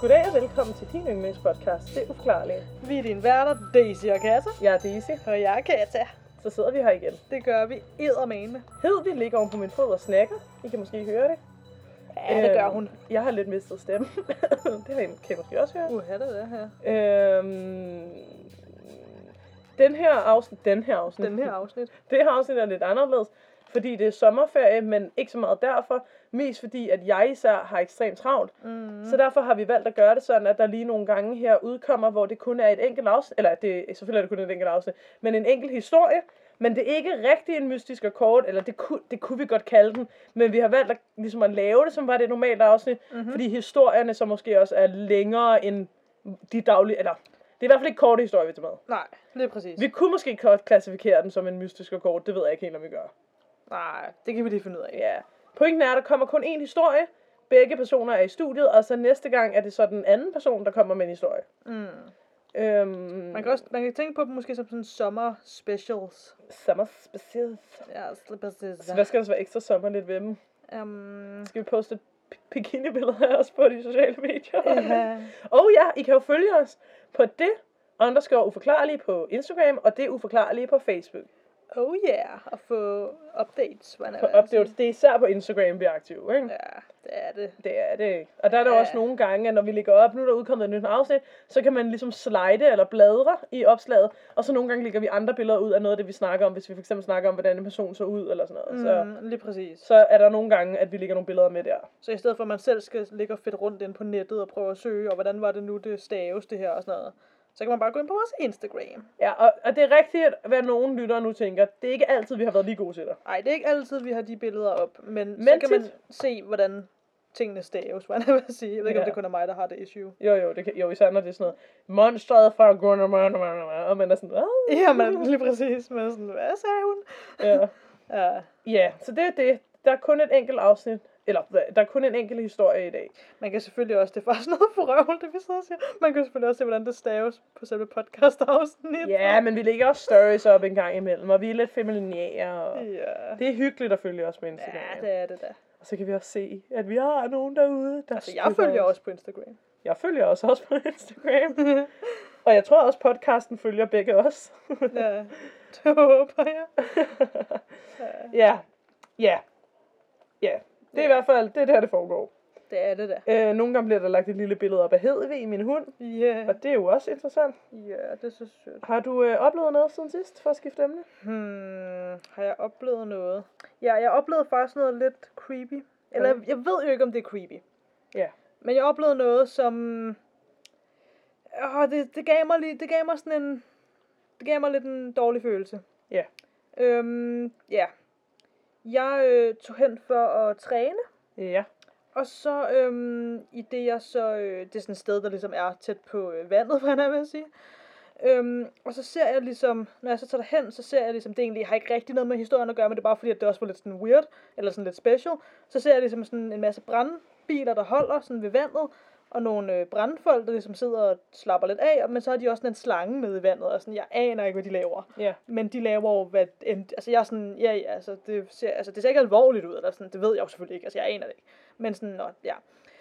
Goddag og velkommen til din yndlingspodcast, Det Uforklarlige. Vi er dine værter, Daisy og Kata. Jeg er Daisy, Og jeg er Kata. så sidder vi her igen. Det gør vi eddermane. Hedvig ligger oven på min fod og snakker. I kan måske høre det. Ja, det gør Øhm, hun. Jeg har lidt mistet stemme. det har I, kan I måske også høre. Uha, det er her. Øhm, den her afsnit, den her afsnit, Den her afsnit. det her afsnit er lidt anderledes, fordi det er sommerferie, men ikke så meget derfor. Mest fordi, at jeg især har ekstremt travlt. Mm. Så derfor har vi valgt at gøre det sådan, at der lige nogle gange her udkommer, hvor det kun er et enkelt afsnit, eller det, selvfølgelig er det kun et enkelt afsnit, men en enkelt historie, men det er ikke rigtig en mystisk og kort, eller det kunne, det kunne vi godt kalde den, men vi har valgt at, ligesom at lave det, som var det et normalt afsnit, Mhm. mm-hmm. fordi historierne så måske også er længere end de daglige, eller det er i hvert fald ikke korte historier, vi tager med. Nej, det er præcis. Vi kunne måske godt klassifikere den som en mystisk og kort, det ved jeg ikke helt, om vi gør. Nej, det kan vi lige finde ud af. Ja. Pointen er, at der kommer kun én historie, begge personer er i studiet, og så næste gang er det så den anden person, der kommer med en historie. Mm. Øhm, Man kan også man kan tænke på dem måske som sådan sommer specials. Summer specials. Ja, slipper Så hvad skal der så være ekstra sommerligt ved dem? Um, Skal vi poste b- bikini-billeder af os på de sociale medier? ja. Og ja, I kan jo følge os på det underscore uforklarlige på Instagram, og det uforklarlige på Facebook. Oh yeah, og få updates. På updates. Det er især på Instagram, vi er aktive, ikke? Ja, det er det. Det er det ikke. Og der er der Ja. også nogle gange, at når vi ligger op, nu er der udkommet et nyt afsnit, så kan man ligesom slide eller bladre i opslaget, og så nogle gange lægger vi andre billeder ud af noget af det, vi snakker om, hvis vi fx snakker om, hvordan en person så ud, eller sådan noget. Så, Mm, lige præcis. så er der nogle gange, at vi lægger nogle billeder med der. Så i stedet for, at man selv skal ligge og fedt rundt ind på nettet og prøve at søge, og hvordan var det nu, det staves det her og sådan noget, så kan man bare gå ind på vores Instagram. Ja, og, og det er rigtigt, hvad nogen lyttere nu tænker. Det er ikke altid, vi har været lige gode til det. Nej, det er ikke altid, vi har de billeder op, men, men så kan man tit- se, hvordan tingene staves, jeg vil sige. Jeg ved ikke, om det kun er mig, der har det issue. Jo, jo, det kan, jo især når det er sådan noget, monstret fra Guantanamo, og man er sådan, Hvad? Ja, men lige præcis. Men sådan, hvad sagde hun? ja. Ja, ja, så det er det. Der er kun et enkelt afsnit, eller der er kun en enkelt historie i dag. man kan selvfølgelig også, det er faktisk noget for røvl, det vi sidder og siger. Man kan selvfølgelig også se, hvordan det staves på selve podcast afsnit. Ja, men vi lægger også stories op en gang imellem, og vi er lidt familiære, og Ja. det er hyggeligt at følge os på Instagram. Ja, det er det da. Og så kan vi også se, at vi har nogen derude, der Altså, jeg følger os. også på Instagram. Jeg følger også også på Instagram. og jeg tror også, podcasten følger begge os. ja, det håber jeg. ja, ja, ja. Det er i hvert fald, det er der, det foregår. Det er det da. Øh, nogle gange bliver der lagt et lille billede op af Hedvig, min hund. Ja, Og det er jo også interessant. ja, det er så sødt. Har du øh, oplevet noget siden sidst, for at skifte emne? Hmm, har jeg oplevet noget? Ja, jeg oplevede faktisk noget lidt creepy. Eller Okay. jeg, ved jo ikke, om det er creepy. Ja. Men jeg oplevede noget, som... Åh, det, det, gav mig lige, det gav mig sådan en... Det gav mig lidt en dårlig følelse. Ja. Øhm, ja. Jeg øh, tog hen for at træne. Ja. Og så øhm, i det jeg så, øh, det er sådan et sted, der ligesom er tæt på øh, vandet, hvad jeg vil sige. Øhm, og så ser jeg ligesom, når jeg så tager hen, så ser jeg ligesom, det egentlig har ikke rigtig noget med historien at gøre, men det er bare fordi, at det også var lidt sådan weird, eller sådan lidt special. Så ser jeg ligesom sådan en masse brandbiler, der holder sådan ved vandet, og nogle øh, brandfolk, der ligesom sidder og slapper lidt af, men så har de også sådan en slange nede i vandet, og sådan, jeg aner ikke, hvad de laver. Ja. Men de laver jo, hvad, altså jeg er sådan, ja, ja, altså det ser, altså det ser ikke alvorligt ud, eller sådan, det ved jeg jo selvfølgelig ikke, altså jeg aner det ikke. Men sådan, nå, ja.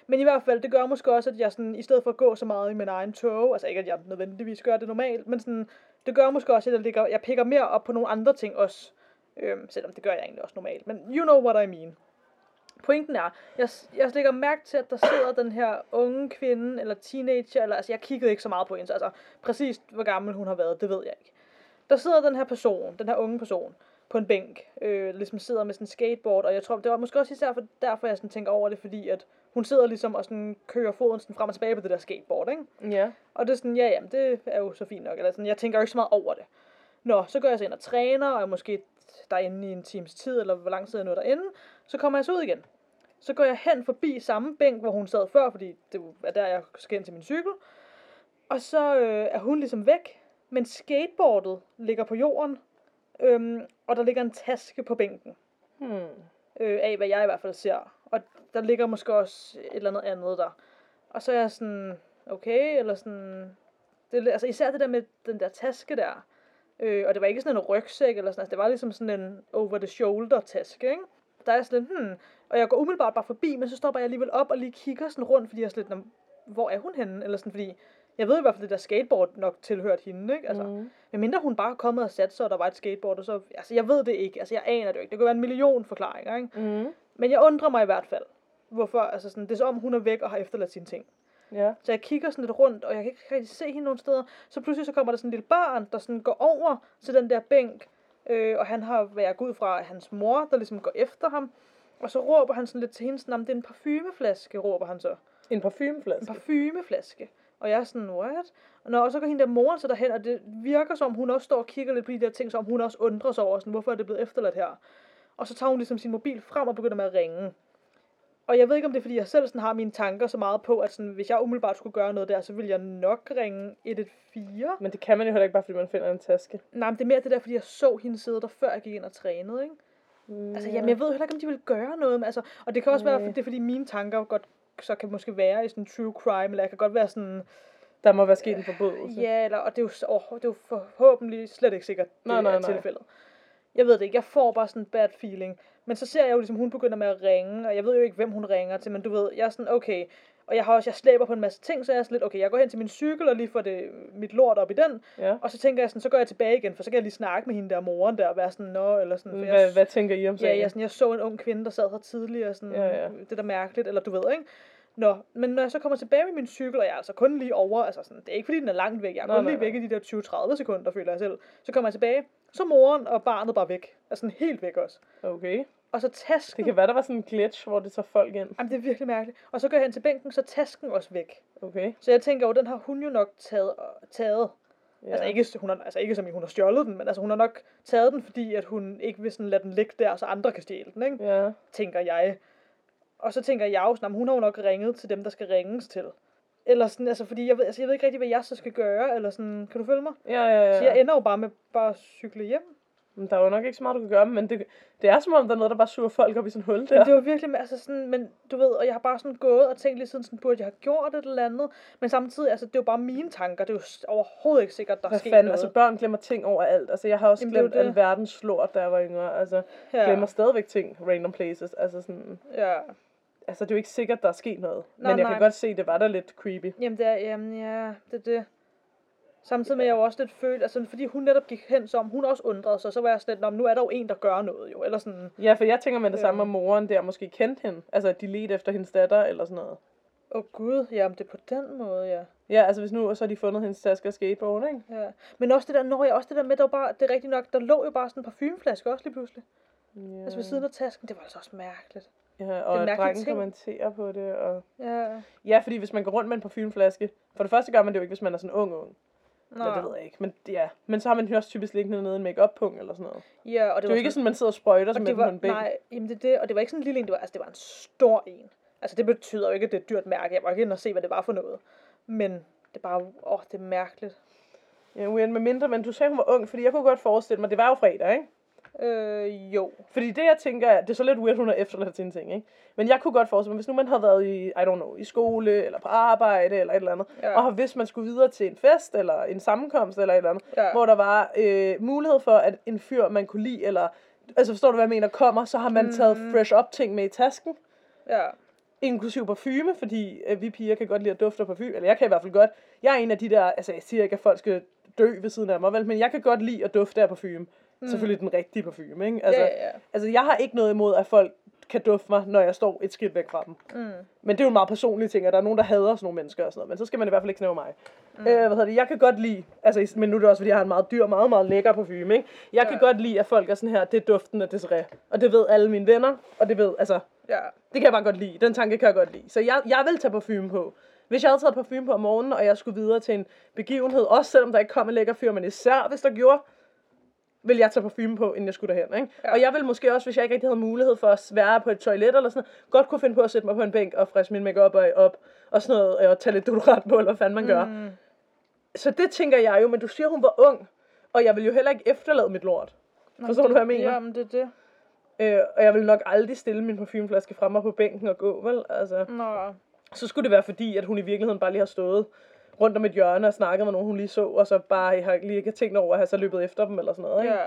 Men i hvert fald, det gør måske også, at jeg sådan, i stedet for at gå så meget i min egen tog, altså ikke, at jeg nødvendigvis gør det normalt, men sådan, det gør måske også, at jeg, ligger, jeg pikker mere op på nogle andre ting også, øhm, selvom det gør jeg egentlig også normalt. Men you know what I mean. Pointen er, jeg, jeg lægger mærke til, at der sidder den her unge kvinde, eller teenager, eller altså jeg kiggede ikke så meget på hende, så altså præcis hvor gammel hun har været, det ved jeg ikke. Der sidder den her person, den her unge person, på en bænk, øh, ligesom sidder med sådan en skateboard, og jeg tror, det var måske også især for, derfor, jeg sådan tænker over det, fordi at hun sidder ligesom og sådan kører foden sådan frem og tilbage på det der skateboard, ikke? Ja. Og det er sådan, ja, jamen, det er jo så fint nok. Eller sådan, jeg tænker jo ikke så meget over det. Nå, så går jeg så ind og træner, og er måske derinde i en times tid, eller hvor lang tid jeg nu er derinde. Så kommer jeg så ud igen. Så går jeg hen forbi samme bænk, hvor hun sad før, fordi det er der, jeg skal ind til min cykel. Og så øh, er hun ligesom væk, men skateboardet ligger på jorden, øhm, og der ligger en taske på bænken Hmm. øh, af, hvad jeg i hvert fald ser. Og der ligger måske også et eller andet andet der. Og så er jeg sådan, okay, eller sådan... Det, altså især det der med den der taske der. Øh, og det var ikke sådan en rygsæk eller sådan altså, det var ligesom sådan en over-the-shoulder taske, ikke? Der er sådan, hmm, og jeg går umiddelbart bare forbi, men så stopper jeg alligevel op og lige kigger sådan rundt, fordi jeg er sådan lidt, "Nå, hvor er hun henne? Eller sådan, fordi jeg ved i hvert fald, at det der skateboard nok tilhørte hende, ikke? Altså, Mm. Men mindre hun bare er kommet og sat sig, og der var et skateboard, og så, altså jeg ved det ikke, altså jeg aner det jo ikke. Det kan være en million forklaringer, ikke? Mm. Men jeg undrer mig i hvert fald, hvorfor, altså sådan, det er som om hun er væk og har efterladt sine ting. Ja. Så jeg kigger sådan lidt rundt, og jeg kan ikke rigtig se hende nogen steder. Så pludselig så kommer der sådan en lille barn, der sådan går over til den der bænk, øh, og han har været ud fra hans mor, der ligesom går efter ham. Og så råber han sådan lidt til hende, sådan, om det er en parfumeflaske, råber han så. En En parfumeflaske. parfumeflaske. Og jeg er sådan, what? Og, når, og så går hende der moren så derhen, og det virker som, hun også står og kigger lidt på de der ting, som hun også undrer sig over, sådan, hvorfor er det blevet efterladt her? Og så tager hun ligesom sin mobil frem og begynder med at ringe. Og jeg ved ikke, om det er, fordi jeg selv sådan har mine tanker så meget på, at sådan, hvis jeg umiddelbart skulle gøre noget der, så ville jeg nok ringe 114. Men det kan man jo heller ikke bare, fordi man finder en taske. Nej, men det er mere det der, fordi jeg så hende sidde der, før jeg gik ind og trænede, ikke? Mm. Altså, jamen, jeg ved heller ikke, om de vil gøre noget. Men, altså, og det kan også være, Nej. fordi det er, fordi mine tanker godt så kan måske være i sådan true crime, eller jeg kan godt være sådan, Der må være sket en forbrydelse. Ja, eller, og det er, jo, åh, det er jo forhåbentlig slet ikke sikkert, det Nej, nej, er nej. tilfældet. Jeg ved det ikke, jeg får bare sådan en bad feeling. Men så ser jeg jo ligesom, hun begynder med at ringe, og jeg ved jo ikke, hvem hun ringer til, men du ved, jeg er sådan, okay, og jeg har også, jeg slæber på en masse ting, så jeg er sådan lidt, okay, jeg går hen til min cykel og lige får det, mit lort op i den, Ja. og så tænker jeg sådan, så går jeg tilbage igen, for så kan jeg lige snakke med hende der moren der, og være sådan, nå, eller sådan, for jeg, Hvad, hvad tænker I om Ja, sagen? jeg, sådan, jeg så en ung kvinde, der sad her tidligere, sådan, Ja, ja. det er da mærkeligt, eller du ved, ikke? Nå, men når jeg så kommer tilbage med min cykel, og jeg er altså kun lige over, altså sådan, det er ikke fordi, den er langt væk, jeg er Nej, kun nej, lige væk i de der 20-30 sekunder, føler jeg selv. Så kommer jeg tilbage, så moren og barnet bare væk. Altså sådan helt væk også. Okay. Og så tasken, Det kan være, der var sådan en glitch, hvor det tager folk ind. Jamen, det er virkelig mærkeligt. Og så går jeg hen til bænken, så er tasken også væk. Okay. Så jeg tænker jo, den har hun jo nok taget. taget. Ja. Altså, ikke, hun har, altså ikke som i, hun har stjålet den, men altså hun har nok taget den, fordi at hun ikke vil sådan lade den ligge der, så andre kan stjæle den, ikke? Ja. tænker jeg. Og så tænker jeg jo sådan, "Jamen, hun har jo nok ringet til dem, der skal ringes til. Eller sådan, altså, fordi jeg ved, altså, jeg ved ikke rigtig, hvad jeg så skal gøre, eller sådan, kan du følge mig? Ja, ja, ja. Så jeg ender jo bare med bare at cykle hjem. Men der er jo nok ikke så meget, du kan gøre, men det, det er som om, der er noget, der bare suger folk op i sådan hul Men der. det var virkelig, altså sådan, men du ved, og jeg har bare sådan gået og tænkt lige siden, sådan, burde jeg have gjort et eller andet. Men samtidig, altså, det er jo bare mine tanker, det er jo overhovedet ikke sikkert, der er Hvad sket fanden, noget. altså børn glemmer ting overalt. Altså jeg har også Jamen, glemt det. alverdens lort, da jeg var yngre. Altså ja. glemmer stadigvæk ting, random places. Altså sådan, ja. altså det er jo ikke sikkert, der er sket noget. Nej, men jeg nej. kan godt se, det var der lidt creepy. Jamen, det er, jamen, ja, det er det. Samtidig med, at jeg jo også lidt følt, altså fordi hun netop gik hen, som hun også undrede sig, så var jeg sådan lidt, "Nå, men nu er der jo en, der gør noget jo, eller sådan, Ja, for jeg tænker med det samme, om moren der måske kendte hende. Altså at de ledte efter hendes datter eller sådan noget. åh oh, gud, jamen det er på den måde, ja. Ja, altså hvis nu så har de fundet hendes taske og skateboard, ikke? Ja, men også det der, når jeg også det der med, der var bare, det er rigtigt nok, der lå jo bare sådan en parfumeflaske også lige pludselig. Ja. Altså ved siden af tasken, det var altså også mærkeligt. Ja, Det og at mærkelig drengen ting. kommenterer på det. Og... Ja, Ja, fordi hvis man går rundt med en parfumeflaske, for det første gør man det jo ikke, hvis man er sådan ung ung. Nå. Eller det ved jeg ikke. Men, ja. men så har man jo også typisk liggende nede i en make-up-punkt eller sådan noget. Ja, og det, det er var jo ikke sådan, man sidder og sprøjter sig med var, på en bænk. nej, jamen det det, og det var ikke sådan en lille en, det var, altså det var en stor en. Altså det betyder jo ikke, at det er et dyrt mærke, jeg var ikke inde og se, hvad det var for noget. Men det er bare, åh, det er mærkeligt. Ja, weird med mindre, men du sagde, hun var ung, fordi jeg kunne godt forestille mig, det var jo fredag, ikke? Øh, jo. Fordi det, jeg tænker, er, det er så lidt weird, hun har efterladt sine ting, ikke? Men jeg kunne godt forestille mig, hvis nu man havde været i, I don't know, i skole, eller på arbejde, eller et eller andet, Ja. og har vidst, man skulle videre til en fest, eller en sammenkomst, eller et eller andet, Ja. hvor der var øh, mulighed for, at en fyr, man kunne lide, eller, altså forstår du, hvad jeg mener, kommer, så har man mm. taget fresh up ting med i tasken, Ja. inklusiv parfume, fordi øh, vi piger kan godt lide at dufte af parfume, eller jeg kan i hvert fald godt. Jeg er en af de der, altså jeg siger ikke, at folk skal dø ved siden af mig, vel, men jeg kan godt lide at dufte af parfume. Mm. Selvfølgelig den rigtige parfume, ikke? Altså, ja, ja, altså jeg har ikke noget imod, at folk kan dufte mig, når jeg står et skridt væk fra dem. Mm. Men det er jo en meget personlig ting, og der er nogen, der hader sådan nogle mennesker og sådan noget, men så skal man i hvert fald ikke knæve mig. Mm. Øh, hvad hedder det? Jeg kan godt lide, altså, men nu er det også, fordi jeg har en meget dyr, meget, meget lækker parfume, ikke? Jeg kan Ja. godt lide, at folk er sådan her, det er duften af Desiree. Og det ved alle mine venner, og det ved, altså, Ja. det kan jeg bare godt lide. Den tanke kan jeg godt lide. Så jeg, jeg vil tage parfume på. Hvis jeg havde taget parfume på om morgenen, og jeg skulle videre til en begivenhed, også selvom der ikke kom en lækker fyr, men især hvis der gjorde, vil jeg tage parfume på, inden jeg skulle derhen. Ikke? Ja. Og jeg vil måske også, hvis jeg ikke rigtig havde mulighed for at være på et toilet eller sådan noget, godt kunne finde på at sætte mig på en bænk og friske min makeup og op, og sådan noget, og tage lidt deodorant på, eller hvad fanden man gør. Mm. Så det tænker jeg jo, men du siger, hun var ung, og jeg vil jo heller ikke efterlade mit lort. Forstår du, hvad jeg mener? Jamen, det er det. Øh, og jeg vil nok aldrig stille min parfumeflaske frem og på bænken og gå, vel? Altså Nå. så skulle det være fordi, at hun i virkeligheden bare lige har stået rundt om et hjørne og snakket med nogen, hun lige så, og så bare har lige ikke tænkt over at have så løbet efter dem eller sådan noget. Ikke? Ja.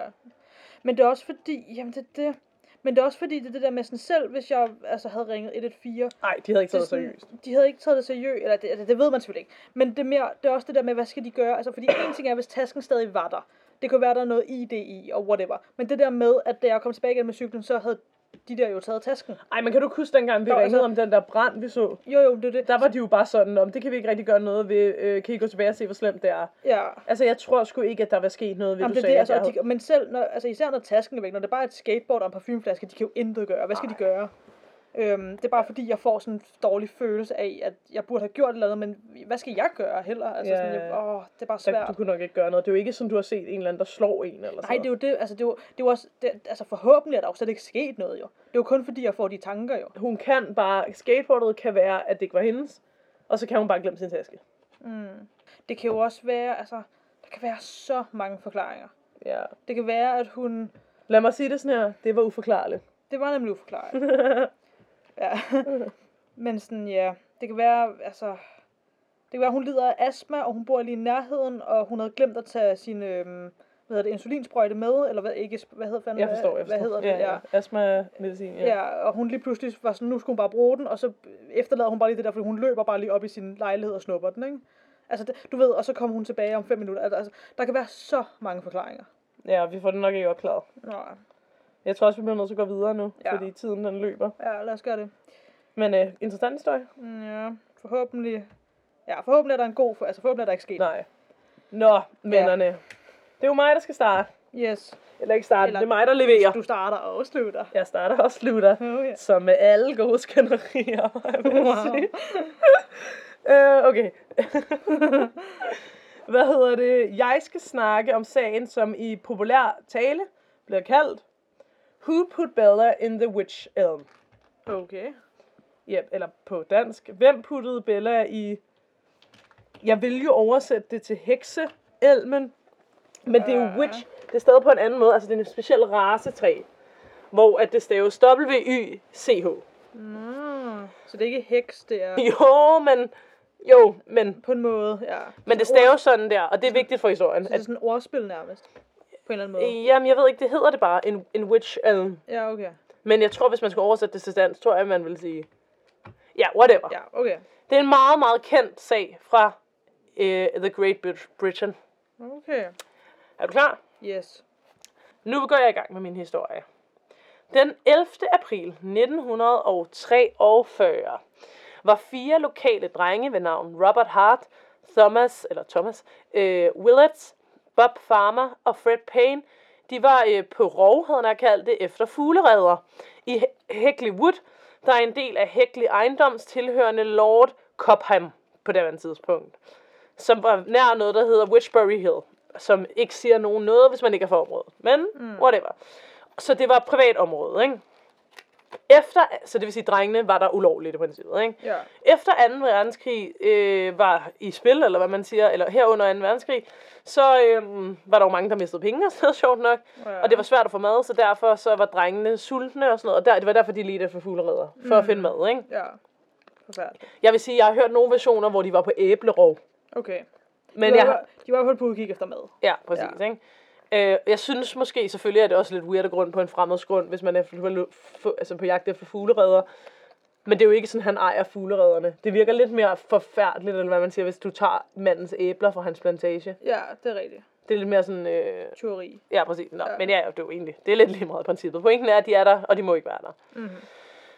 Men det er også fordi, jamen det det. Men det er også fordi, det er det der med sådan selv, hvis jeg altså, havde ringet 114, Nej, de havde ikke taget det sådan- seriøst. De havde ikke taget det seriøst, eller det, altså, det ved man selvfølgelig ikke. Men det er, mere, det er også det der med, hvad skal de gøre? Altså, fordi en ting er, hvis tasken stadig var der. Det kunne være, der er noget ID i, og whatever. Men det der med, at da jeg kom tilbage igen med cyklen, så havde de der jo taget tasken. Ej, men kan du ikke huske dengang, vi Nå, ringede altså- om den der brand, vi så? Jo, jo, det er det. Der var de jo bare sådan, om det kan vi ikke rigtig gøre noget ved. Øh, kan I gå tilbage og se, hvor slemt det er? Ja. Altså, jeg tror sgu ikke, at der var sket noget ved, Jamen, du det sagde, det, altså, de, men selv, når, altså især når tasken er væk, når det bare er et skateboard og en parfumeflaske, de kan jo intet gøre. Hvad skal de gøre? Øhm, det er bare fordi, jeg får sådan en dårlig følelse af, at jeg burde have gjort et eller andet, men hvad skal jeg gøre heller? Altså, Ja, sådan, jeg, åh, det er bare svært. du kunne nok ikke gøre noget. Det er jo ikke sådan, du har set en eller anden, der slår en eller Nej, sådan det er jo det, altså det er jo, det er jo også, det, altså forhåbentlig er der jo slet ikke sket noget jo. Det er jo kun fordi, jeg får de tanker jo. Hun kan bare, skateboardet kan være, at det ikke var hendes, og så kan hun bare glemme sin taske. Mm. Det kan jo også være, altså, der kan være så mange forklaringer. Ja. Det kan være, at hun, Lad mig sige det sådan her, det var uforklarligt. det var nemlig uforklarligt. ja. Men sådan, ja, det kan være, altså, det kan være, hun lider af astma, og hun bor lige i nærheden, og hun havde glemt at tage sin, øhm, hvad hedder det, insulinsprøjte med, eller hvad, ikke, hvad hedder fanden, Jeg forstår, jeg hvad, forstår. hvad hedder det, ja, ja. Astma, medicin, ja. Ja, og hun lige pludselig var sådan, nu skulle hun bare bruge den, og så efterlader hun bare lige det der, fordi hun løber bare lige op i sin lejlighed og snupper den, ikke? Altså, det, du ved, og så kommer hun tilbage om fem minutter. Altså, altså, der kan være så mange forklaringer. ja, vi får det nok ikke opklaret. Nå, Jeg tror også, vi bliver nødt til at gå videre nu, Ja. ja. fordi tiden den løber. ja, lad os gøre det. Men øh, interessant historie? Mm, Ja, forhåbentlig... Ja, forhåbentlig er der en god... For, altså, forhåbentlig er der ikke sket. Nej. Nå, vennerne. Det er jo mig, der skal starte. Yes. Eller ikke starte, Eller- det er mig, der leverer. Du starter og slutter. Jeg starter og slutter. Oh, ja. Som med alle gode skænderier, Wow. Øh, okay. Hvad hedder det? Jeg skal snakke om sagen, som i populær tale bliver kaldt Who put Bella in the witch elm? Okay. Ja, eller på dansk. Hvem puttede Bella i... Jeg vil jo oversætte det til hekseelmen, men det er jo Ja. witch. Det er stadig på en anden måde. Altså, det er en speciel racetræ, hvor at det staves W-Y-C-H. Mm. Så det er ikke heks, det er Jo, men... Jo, men, på en måde, ja. men det staves sådan der, og det er vigtigt for historien. Så det er sådan et ordspil nærmest. På en eller anden måde. jamen, jeg ved ikke, det hedder det bare, en, en witch elm. Ja, okay. Men jeg tror, hvis man skal oversætte det til dansk, tror jeg, man vil sige... Ja, whatever. Ja, okay. Det er en meget, meget kendt sag fra uh, The Great Brit- Britain. Okay. Er du klar? Yes. Nu går jeg i gang med min historie. Den 11. april 1943 var fire lokale drenge ved navn Robert Hart, Thomas, eller Thomas, øh, Willets, Bob Farmer og Fred Payne. De var øh, på rov, havde han kaldt det, efter fugleredder i He- Heckley Wood, der er en del af Heckley ejendoms tilhørende Lord Cobham på det tidspunkt som var nær noget, der hedder Witchbury Hill, som ikke siger nogen noget, hvis man ikke er for området. Men, mm. whatever. Så det var privat område, ikke? Efter, så det vil sige, drengene var der ulovligt i princippet, ikke? Ja. Efter 2. verdenskrig øh, var i spil, eller hvad man siger, eller herunder 2. verdenskrig, så øh, var der jo mange, der mistede penge og sådan noget, sjovt nok. Ja. Og det var svært at få mad, så derfor så var drengene sultne og sådan noget. Og der, det var derfor, de ledte efter fugleredder, for at finde mad, ikke? Ja. Forfærdeligt. Jeg vil sige, jeg har hørt nogle versioner, hvor de var på æblerov. Okay. Men de, jeg var, har, de var i hvert fald på udkig efter mad. Ja, præcis. Ja. Ikke? Øh, jeg synes måske selvfølgelig, at det også er lidt weird at gå rundt på en fremmedsgrund, hvis man er altså på jagt efter fugleredder. Men det er jo ikke sådan, han ejer fugleredderne. Det virker lidt mere forfærdeligt, eller hvad man siger, hvis du tager mandens æbler fra hans plantage. Ja, det er rigtigt. Det er lidt mere sådan, øh, Tyveri. ja præcis. Nå, Ja. Men ja, det er jo egentlig, det er lidt lige meget princippet. Pointen er, at de er der, og de må ikke være der. Mhm.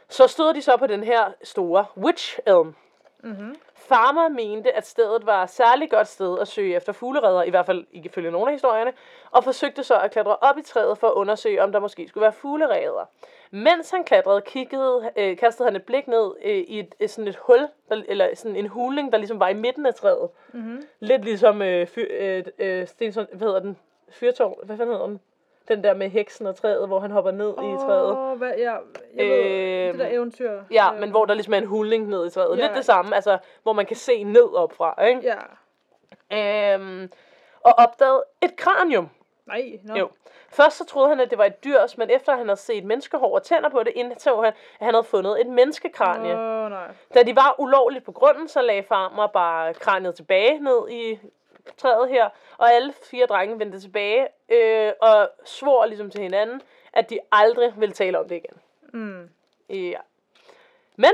Så stod de så på den her store witch elm. Mhm. Farmer mente, at stedet var et særligt godt sted at søge efter fugleredder, i hvert fald ifølge nogle af historierne, og forsøgte så at klatre op i træet for at undersøge, om der måske skulle være fugleredder. Mens han klatrede, kiggede, øh, kastede han et blik ned øh, i et, et, sådan et hul, der, eller sådan en huling, der ligesom var i midten af træet. Mhm. Lidt ligesom øh, fyr, øh, øh, Stensson, hvad hedder den? Fyrtårn, hvad fanden hedder den? Den der med heksen og træet, hvor han hopper ned i træet. Åh, hvad, ja, jeg ved, Øhm, det der eventyr. Ja, øh, men hvor der ligesom er en hulning ned i træet. Ja. Lidt det samme, altså, hvor man kan se ned op fra, ikke? Ja. Øhm, og opdagede et kranium. Nej, nå. Jo. Først så troede han, at det var et dyrs, men efter han havde set menneskehår og tænder på det, indså han, at han havde fundet et menneskekranie. Åh, nej. Da de var ulovligt på grunden, så lagde farmer bare kraniet tilbage ned i træet her, og alle fire drenge vendte tilbage øh, og svor ligesom til hinanden, at de aldrig ville tale om det igen. Mm. Ja. Men,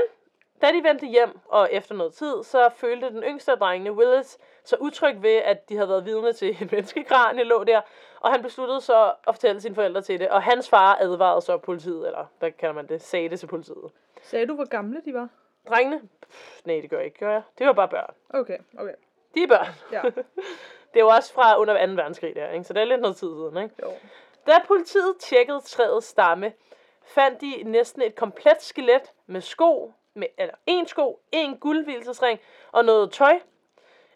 da de vendte hjem, og efter noget tid, så følte den yngste af drengene, Willis, så utryg ved, at de havde været vidne til et menneskekranie lå der, og han besluttede så at fortælle sine forældre til det, og hans far advarede så politiet, eller hvad kalder man det, sagde det til politiet. Sagde du, hvor gamle de var? Drengene? Pff, nej, det gør jeg ikke, gør jeg. Det var bare børn. Okay, okay. De er børn. Ja. det er jo også fra under 2. verdenskrig der, ikke? så det er lidt noget tid siden. Ikke? Jo. Da politiet tjekkede træets stamme, fandt de næsten et komplet skelet med sko, med, eller en sko, en guldhvilesesring og noget tøj.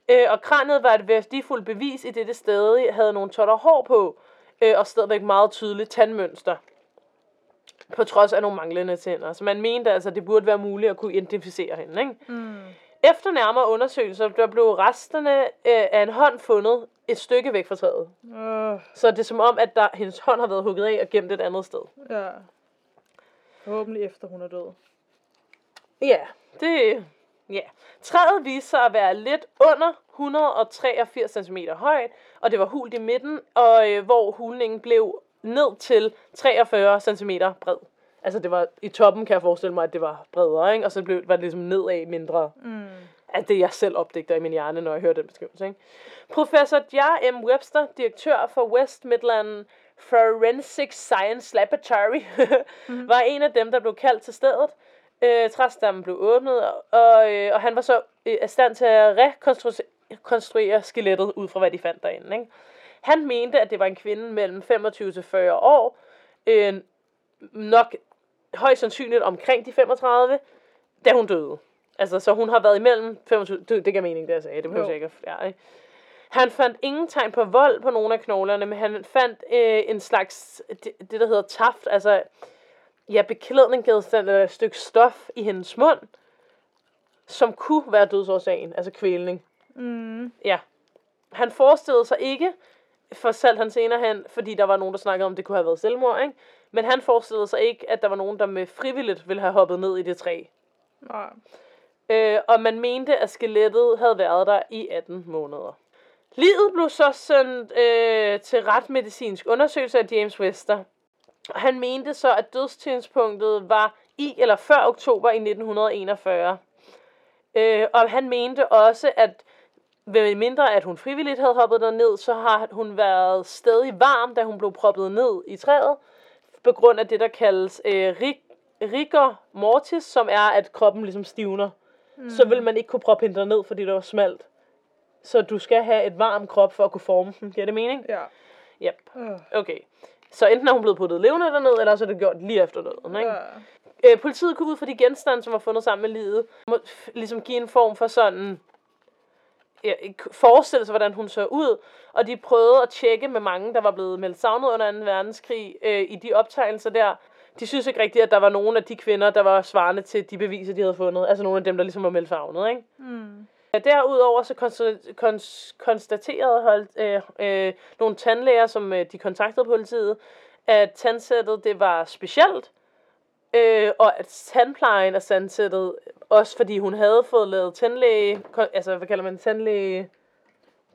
Øh, og kraniet var et værdifuldt bevis i det, det stadig havde nogle totter hår på, øh, og stadigvæk meget tydeligt tandmønster. På trods af nogle manglende tænder. Så man mente altså, at det burde være muligt at kunne identificere hende. Ikke? Mm. Efter nærmere undersøgelser, der blev resterne øh, af en hånd fundet et stykke væk fra træet. Uh, Så det er som om, at der, hendes hånd har været hugget af og gemt et andet sted. ja. Forhåbentlig efter hun er død. Ja, det... Ja. Træet viste sig at være lidt under 183 cm højt, og det var hult i midten, og øh, hvor hulningen blev ned til 43 cm bred. Altså det var i toppen, kan jeg forestille mig, at det var bredere, ikke? og så blev, var det ligesom nedad mindre. Mm. at det jeg selv opdigter i min hjerne, når jeg hører den beskrivelse. Ikke? Professor J. M. Webster, direktør for West Midland Forensic Science Laboratory, mm. var en af dem, der blev kaldt til stedet. Øh, træstammen blev åbnet, og, øh, og han var så øh, i stand til at rekonstruere skelettet ud fra, hvad de fandt derinde. Ikke? Han mente, at det var en kvinde mellem 25 til 40 år, øh, nok højst sandsynligt omkring de 35, da hun døde. Altså, så hun har været imellem 25... Det, det gav mening, det jeg sagde. Det behøver jeg ikke ja, ikke? Han fandt ingen tegn på vold på nogle af knoglerne, men han fandt øh, en slags, det, det der hedder taft, altså, ja, beklædningsgenstand eller et stykke stof i hendes mund, som kunne være dødsårsagen, altså kvælning. Mm. Ja. Han forestillede sig ikke, fortalte han senere hen, fordi der var nogen, der snakkede om, at det kunne have været selvmord, ikke? Men han forestillede sig ikke, at der var nogen, der med frivilligt ville have hoppet ned i det træ. Nej. Øh, og man mente, at skelettet havde været der i 18 måneder. Livet blev så sendt øh, til retmedicinsk undersøgelse af James Wester. Og Han mente så, at dødstidspunktet var i eller før oktober i 1941. Øh, og han mente også, at ved mindre at hun frivilligt havde hoppet derned, så har hun været stadig varm, da hun blev proppet ned i træet, på grund af det, der kaldes øh, rig, rigor mortis, som er, at kroppen ligesom stivner. Mm. Så vil man ikke kunne proppe hende ned, fordi det var smalt. Så du skal have et varm krop for at kunne forme den. Giver det mening? Ja. Yep. Uh. Okay. Så enten er hun blevet puttet levende derned, eller så er det gjort lige efter døden. Ikke? Ja. Øh, politiet kunne ud fra de genstande, som var fundet sammen med livet, må, ligesom give en form for sådan forestille sig, hvordan hun så ud. Og de prøvede at tjekke med mange, der var blevet meldt savnet under 2. verdenskrig, øh, i de optegnelser der. De synes ikke rigtigt, at der var nogen af de kvinder, der var svarende til de beviser, de havde fundet. Altså nogle af dem, der ligesom var meldt savnet, ikke? Mm. Derudover så konsta- kons- konstaterede hold, øh, øh, nogle tandlæger, som øh, de kontaktede politiet, at tandsættet det var specielt, øh, og at tandplejen af tandsættet, også fordi hun havde fået lavet tandlæge, altså hvad kalder man tandlæge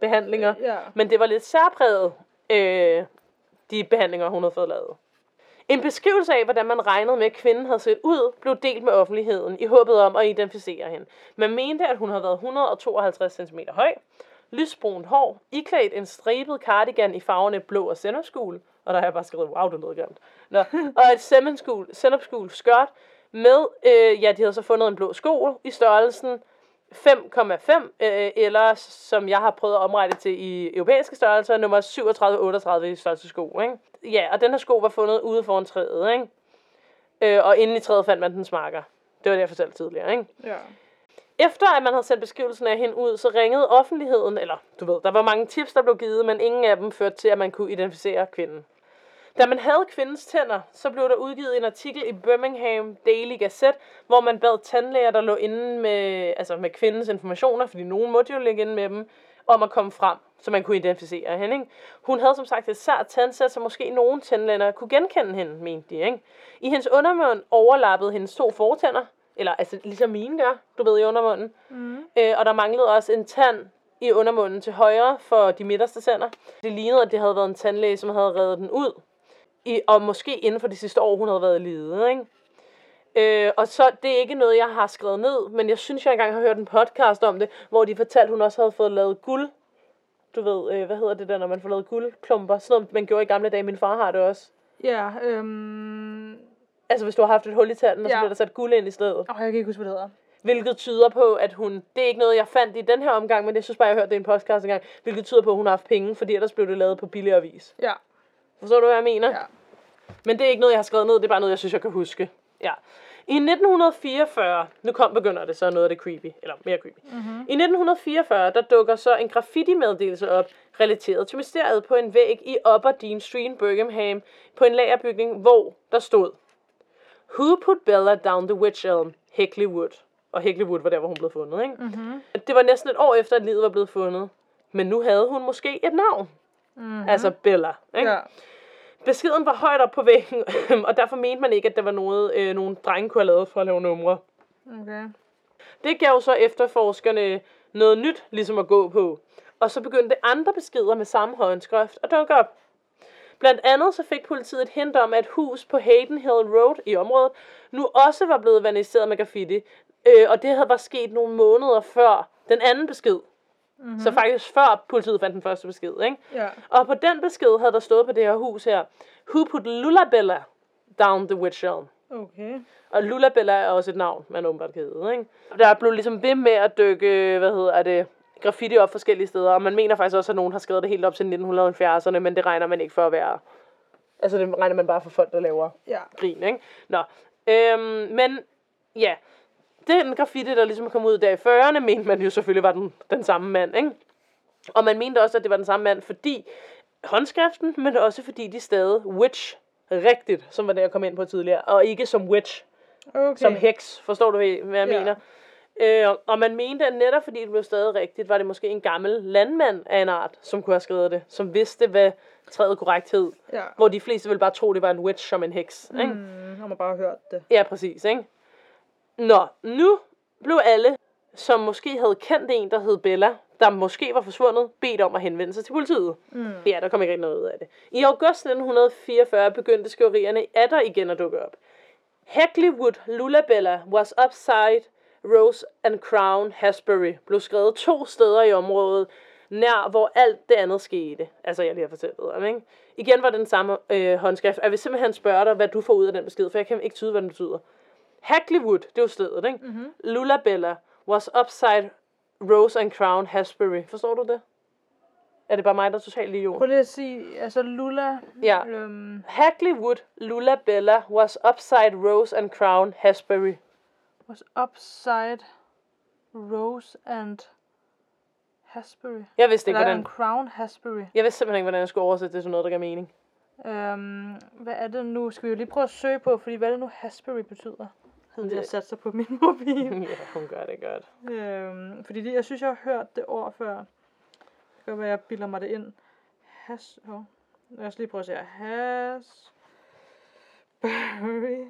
behandlinger, Ja. men det var lidt særpræget, øh, de behandlinger, hun havde fået lavet. En beskrivelse af, hvordan man regnede med, at kvinden havde set ud, blev delt med offentligheden i håbet om at identificere hende. Man mente, at hun havde været 152 cm høj, lysbrun hår, iklædt en stribet cardigan i farverne blå og sennepsgul, og der har jeg bare skrevet, wow, det lød grimt. Nå, og et sennepsgul, sennepsgul skørt med, øh, ja, de havde så fundet en blå sko i størrelsen 5,5, øh, eller som jeg har prøvet at omregne til i europæiske størrelser, nummer 37-38 i størrelse sko, ikke? Ja, og den her sko var fundet ude foran træet, ikke? Øh, og inde i træet fandt man dens marker. Det var det, jeg fortalte tidligere, ikke? Ja. Efter at man havde sendt beskrivelsen af hende ud, så ringede offentligheden, eller du ved, der var mange tips, der blev givet, men ingen af dem førte til, at man kunne identificere kvinden. Da man havde kvindens tænder, så blev der udgivet en artikel i Birmingham Daily Gazette, hvor man bad tandlæger, der lå inde med, altså med kvindens informationer, fordi nogen måtte jo ligge inde med dem, om at komme frem, så man kunne identificere hende. Ikke? Hun havde som sagt et sært tandsæt, så måske nogen tandlæger kunne genkende hende, mente de. Ikke? I hendes undermund overlappede hendes to fortænder, eller altså ligesom mine gør, du ved, i undermunden. Mm. Øh, og der manglede også en tand i undermunden til højre for de midterste tænder. Det lignede, at det havde været en tandlæge, som havde reddet den ud. i, og måske inden for de sidste år, hun havde været i livet, ikke? Øh, og så, det er ikke noget, jeg har skrevet ned, men jeg synes, jeg engang har hørt en podcast om det, hvor de fortalte, hun også havde fået lavet guld. Du ved, øh, hvad hedder det der, når man får lavet guldklumper? Sådan noget, man gjorde i gamle dage. Min far har det også. Ja, øhm... Altså, hvis du har haft et hul i tanden, og så bliver der sat guld ind i stedet. Åh, jeg kan ikke huske, hvad det hedder. Hvilket tyder på, at hun... Det er ikke noget, jeg fandt i den her omgang, men det synes bare, jeg hørte det i en podcast engang. Hvilket tyder på, at hun har haft penge, fordi ellers blev det lavet på billigere vis. Ja, Forstår du, hvad jeg mener? ja. Men det er ikke noget, jeg har skrevet ned, det er bare noget, jeg synes, jeg kan huske. Ja. I 1944, nu kom begynder det så noget af det creepy, eller mere creepy. Mm-hmm. I 1944, der dukker så en graffiti-meddelelse op, relateret til mysteriet på en væg i Upper Dean Street, Birmingham, på en lagerbygning, hvor der stod, Who put Bella down the witch elm? Hickley Wood. Og Hickley Wood var der, hvor hun blev fundet, ikke? Mm-hmm. Det var næsten et år efter, at livet var blevet fundet. Men nu havde hun måske et navn. Mm-hmm. Altså Bella, ikke? ja. Beskeden var højt op på væggen, og derfor mente man ikke, at der var noget, øh, nogle drenge kunne have lavet for at lave numre. Okay. Det gav så efterforskerne noget nyt ligesom at gå på. Og så begyndte andre beskeder med samme håndskrift at dukke op. Blandt andet så fik politiet et hint om, at hus på Hayden Hill Road i området nu også var blevet vandaliseret med graffiti. Øh, og det havde var sket nogle måneder før den anden besked. Mm-hmm. Så faktisk før politiet fandt den første besked, ikke? Ja. Og på den besked havde der stået på det her hus her, Who put Lullabella down the witch elm? Okay. Og Lullabella er også et navn, man åbenbart kan hedde, ikke? Der blev ligesom ved med at dykke, hvad hedder det, graffiti op forskellige steder, og man mener faktisk også, at nogen har skrevet det helt op til 1970'erne, men det regner man ikke for at være... Altså, det regner man bare for folk, der laver Ja. grin, ikke? Nå, øhm, men ja, den graffiti, der ligesom kom ud der i 40'erne, mente man jo selvfølgelig var den, den samme mand, ikke? Og man mente også, at det var den samme mand, fordi håndskriften, men også fordi de stadig witch rigtigt, som var det, jeg kom ind på tidligere, og ikke som witch, Okay. som heks. Forstår du, hvad jeg Ja. mener? Øh, og man mente, at netop fordi det blev stadig rigtigt, var det måske en gammel landmand af en art, som kunne have skrevet det, som vidste, hvad træet korrekt hed. Ja. Hvor de fleste ville bare tro, det var en witch som en heks. Ikke? Mm, har man bare hørt det. Ja, præcis, ikke? Nå, nu blev alle, som måske havde kendt en, der hed Bella, der måske var forsvundet, bedt om at henvende sig til politiet. Mm. Ja, der kom ikke rigtig noget ud af det. I august 1944 begyndte skriverierne atter igen at dukke op. Heckleywood Lullabella was upside Rose and Crown Hasbury blev skrevet to steder i området, nær hvor alt det andet skete. Altså, jeg lige har fortalt om, ikke? Igen var det den samme øh, håndskrift. Jeg vil simpelthen spørge dig, hvad du får ud af den besked, for jeg kan ikke tyde, hvad den betyder. Hackleywood, det er jo stedet, ikke? Mm-hmm. Lullabella was upside Rose and Crown Hasbury. Forstår du det? Er det bare mig, der er totalt lige Prøv lige at sige, altså Lula... Ja. Øhm, Hackleywood Lullabella was upside Rose and Crown Hasbury. was upside Rose and Hasbury. Jeg vidste ikke, Eller hvordan... Crown Hasbury. Jeg vidste simpelthen ikke, hvordan jeg skulle oversætte det til noget, der gav mening. Øhm, hvad er det nu? Skal vi jo lige prøve at søge på, fordi hvad er det nu Hasbury betyder? Havde jeg sat sig på min mobil. ja, hun gør det godt. øhm, fordi det, jeg synes, jeg har hørt det ord før. Det kan være, jeg bilder mig det ind. Has... Oh. Lad os lige prøve at se her. Hasbury.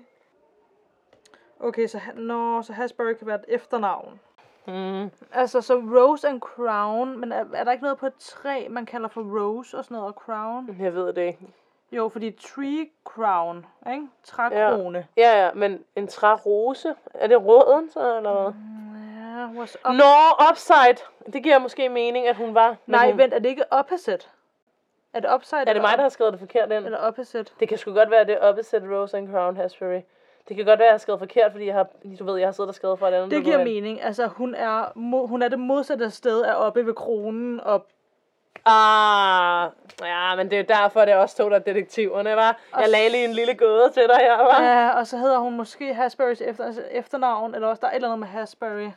Okay, så, nå, så Hasbury kan være et efternavn. Mm. Altså, så Rose and Crown, men er, er der ikke noget på et træ, man kalder for Rose og sådan noget, og Crown? Jeg ved det ikke. Jo, fordi Tree Crown, ikke? Trækrone. Ja, ja, men en trærose, er det råden så, eller hvad? Ja, was up... Nå, upside. Det giver måske mening, at hun var. Nej, hun... vent, er det ikke opposite? Er det upside? Er det mig, der har skrevet det forkert ind? Eller opposite? Det kan sgu godt være, at det er opposite Rose and Crown Hasbury. Det kan godt være, at jeg har skrevet forkert, fordi jeg har, du ved, jeg har siddet og skrevet for et andet Det giver mening. Altså, hun er, hun er det modsatte sted af oppe ved kronen og Ah, ja, men det er derfor, det er også to, der er detektiverne, var. Jeg lagde lige en lille gåde til dig her, var. Ja, og så hedder hun måske Hasburys efter, efternavn, eller også der er et eller andet med Hasbury.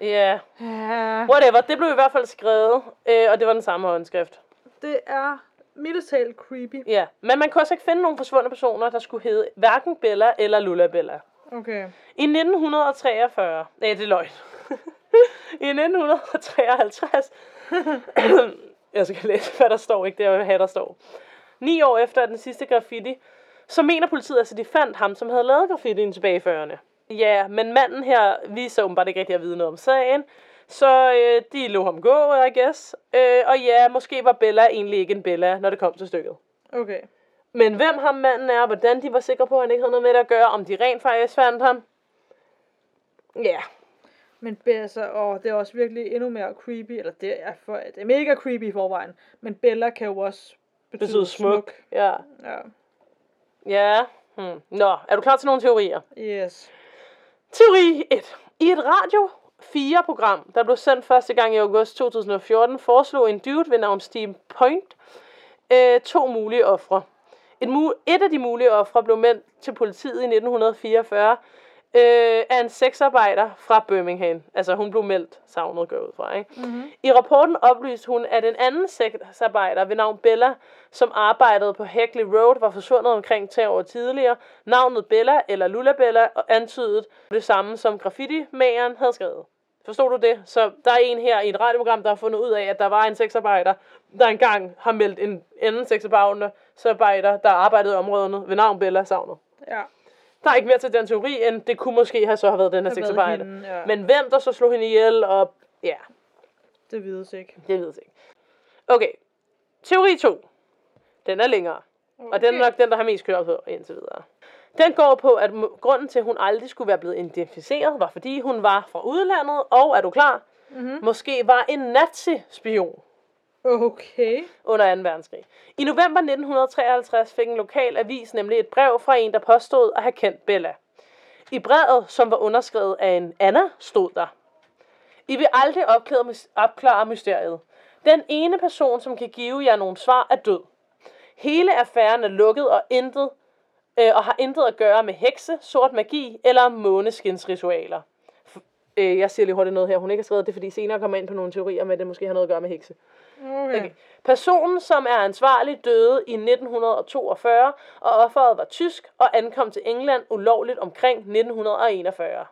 Ja, Ja, whatever. Det blev i hvert fald skrevet, øh, og det var den samme håndskrift. det er mildest talt creepy. Ja, men man kunne også ikke finde nogen forsvundne personer, der skulle hedde hverken Bella eller Lullabella. Okay. I 1943, nej, det er løgn. I 1953, jeg skal læse, hvad der står, ikke det, jeg vil have, der står. Ni år efter den sidste graffiti, så mener politiet, altså de fandt ham, som havde lavet graffitien tilbage i 40'erne. Ja, men manden her viser åbenbart ikke rigtig at vide noget om sagen, så øh, de lå ham gå, I guess. Øh, og ja, måske var Bella egentlig ikke en Bella, når det kom til stykket. Okay. Men hvem ham manden er, hvordan de var sikre på, at han ikke havde noget med det at gøre, om de rent faktisk fandt ham. Ja, Men Be- altså, åh, det er også virkelig endnu mere creepy, eller det er, for, det er mega creepy i forvejen, men Bella kan jo også betyde, betyder smuk. Ja. Ja, Ja. Hmm. Nå, er du klar til nogle teorier? yes. Teori 1. I et Radio 4-program, der blev sendt første gang i august 2014, foreslog en dude ved navn Steve Point øh, to mulige ofre. Et, mu- et af de mulige ofre blev meldt til politiet i 1944 øh, af en sexarbejder fra Birmingham. Altså hun blev meldt savnet går ud fra. Ikke? Mm-hmm. I rapporten oplyste hun, at en anden sexarbejder ved navn Bella, som arbejdede på Heckley Road, var forsvundet omkring tre år tidligere. Navnet Bella eller Lullabella antydede det samme, som graffiti-mageren havde skrevet. Forstod du det? Så der er en her i et radioprogram, der har fundet ud af, at der var en sexarbejder, der engang har meldt en anden sexarbejder, sexarbejder, der arbejdede i områderne ved navn Bella savnet. Ja, Der er ikke mere til den teori, end det kunne måske have så have været den her hende, ja. Men hvem der så slog hende ihjel, og ja, det vides ikke. det ved jeg ikke. Okay, teori 2. Den er længere. Okay. Og den er nok den, der har mest kørt på indtil videre. Den går på, at grunden til, at hun aldrig skulle være blevet identificeret, var fordi hun var fra udlandet, og er du klar? Mm-hmm. Måske var en nazi-spion Okay. under 2. verdenskrig. I november 1953 fik en lokal avis nemlig et brev fra en, der påstod at have kendt Bella. I brevet, som var underskrevet af en Anna, stod der. I vil aldrig opklare, opklare mysteriet. Den ene person, som kan give jer nogle svar, er død. Hele affæren er lukket og intet øh, og har intet at gøre med hekse, sort magi eller måneskinsritualer. Øh, jeg siger lige hurtigt noget her, hun ikke har skrevet det, fordi senere kommer ind på nogle teorier med, at det måske har noget at gøre med hekse. Okay. Okay. Personen, som er ansvarlig, døde i 1942, og offeret var tysk og ankom til England ulovligt omkring 1941.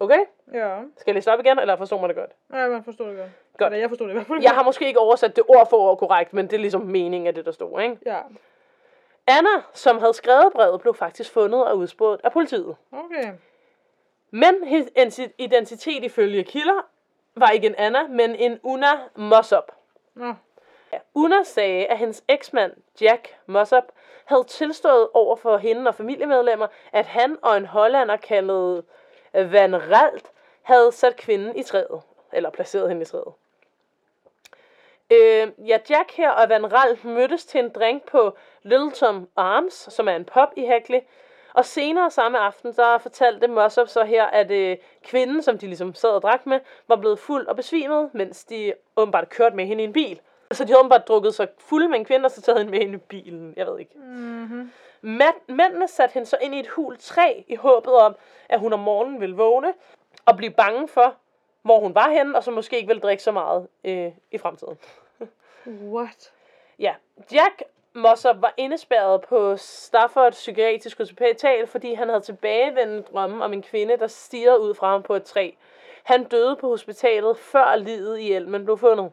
Okay? Ja. Skal jeg læse op igen, eller forstår man det godt? Ja, man forstår det godt. Godt. Eller jeg forstår det i hvert fald Jeg har måske ikke oversat det ord for ord korrekt, men det er ligesom meningen af det, der stod, ikke? Ja. Anna, som havde skrevet brevet, blev faktisk fundet og udspurgt af politiet. Okay. Men hendes identi- identitet ifølge kilder var ikke en Anna, men en Una Mossop. Ja. Una sagde, at hendes eksmand, Jack Mossop, havde tilstået over for hende og familiemedlemmer, at han og en hollander kaldet Van Ralt havde sat kvinden i træet. Eller placeret hende i træet. Øh, ja, Jack her og Van Ralt mødtes til en drink på Littleton Arms, som er en pub i Hackley. Og senere samme aften, der fortalte Mossop så her, at øh, kvinden, som de ligesom sad og drak med, var blevet fuld og besvimet, mens de åbenbart kørte med hende i en bil. Så de havde åbenbart drukket sig fuld med en kvinde, og så taget hende med hende i bilen. Jeg ved ikke. Mm-hmm. Mænd- Mændene satte hende så ind i et hul træ, i håbet om, at hun om morgenen ville vågne, og blive bange for, hvor hun var henne, og så måske ikke ville drikke så meget øh, i fremtiden. What? Ja, Jack Mossop var indespærret på Stafford Psykiatrisk Hospital, fordi han havde tilbagevendende drømme om en kvinde, der stirrede ud fra ham på et træ. Han døde på hospitalet, før livet i elmen blev fundet.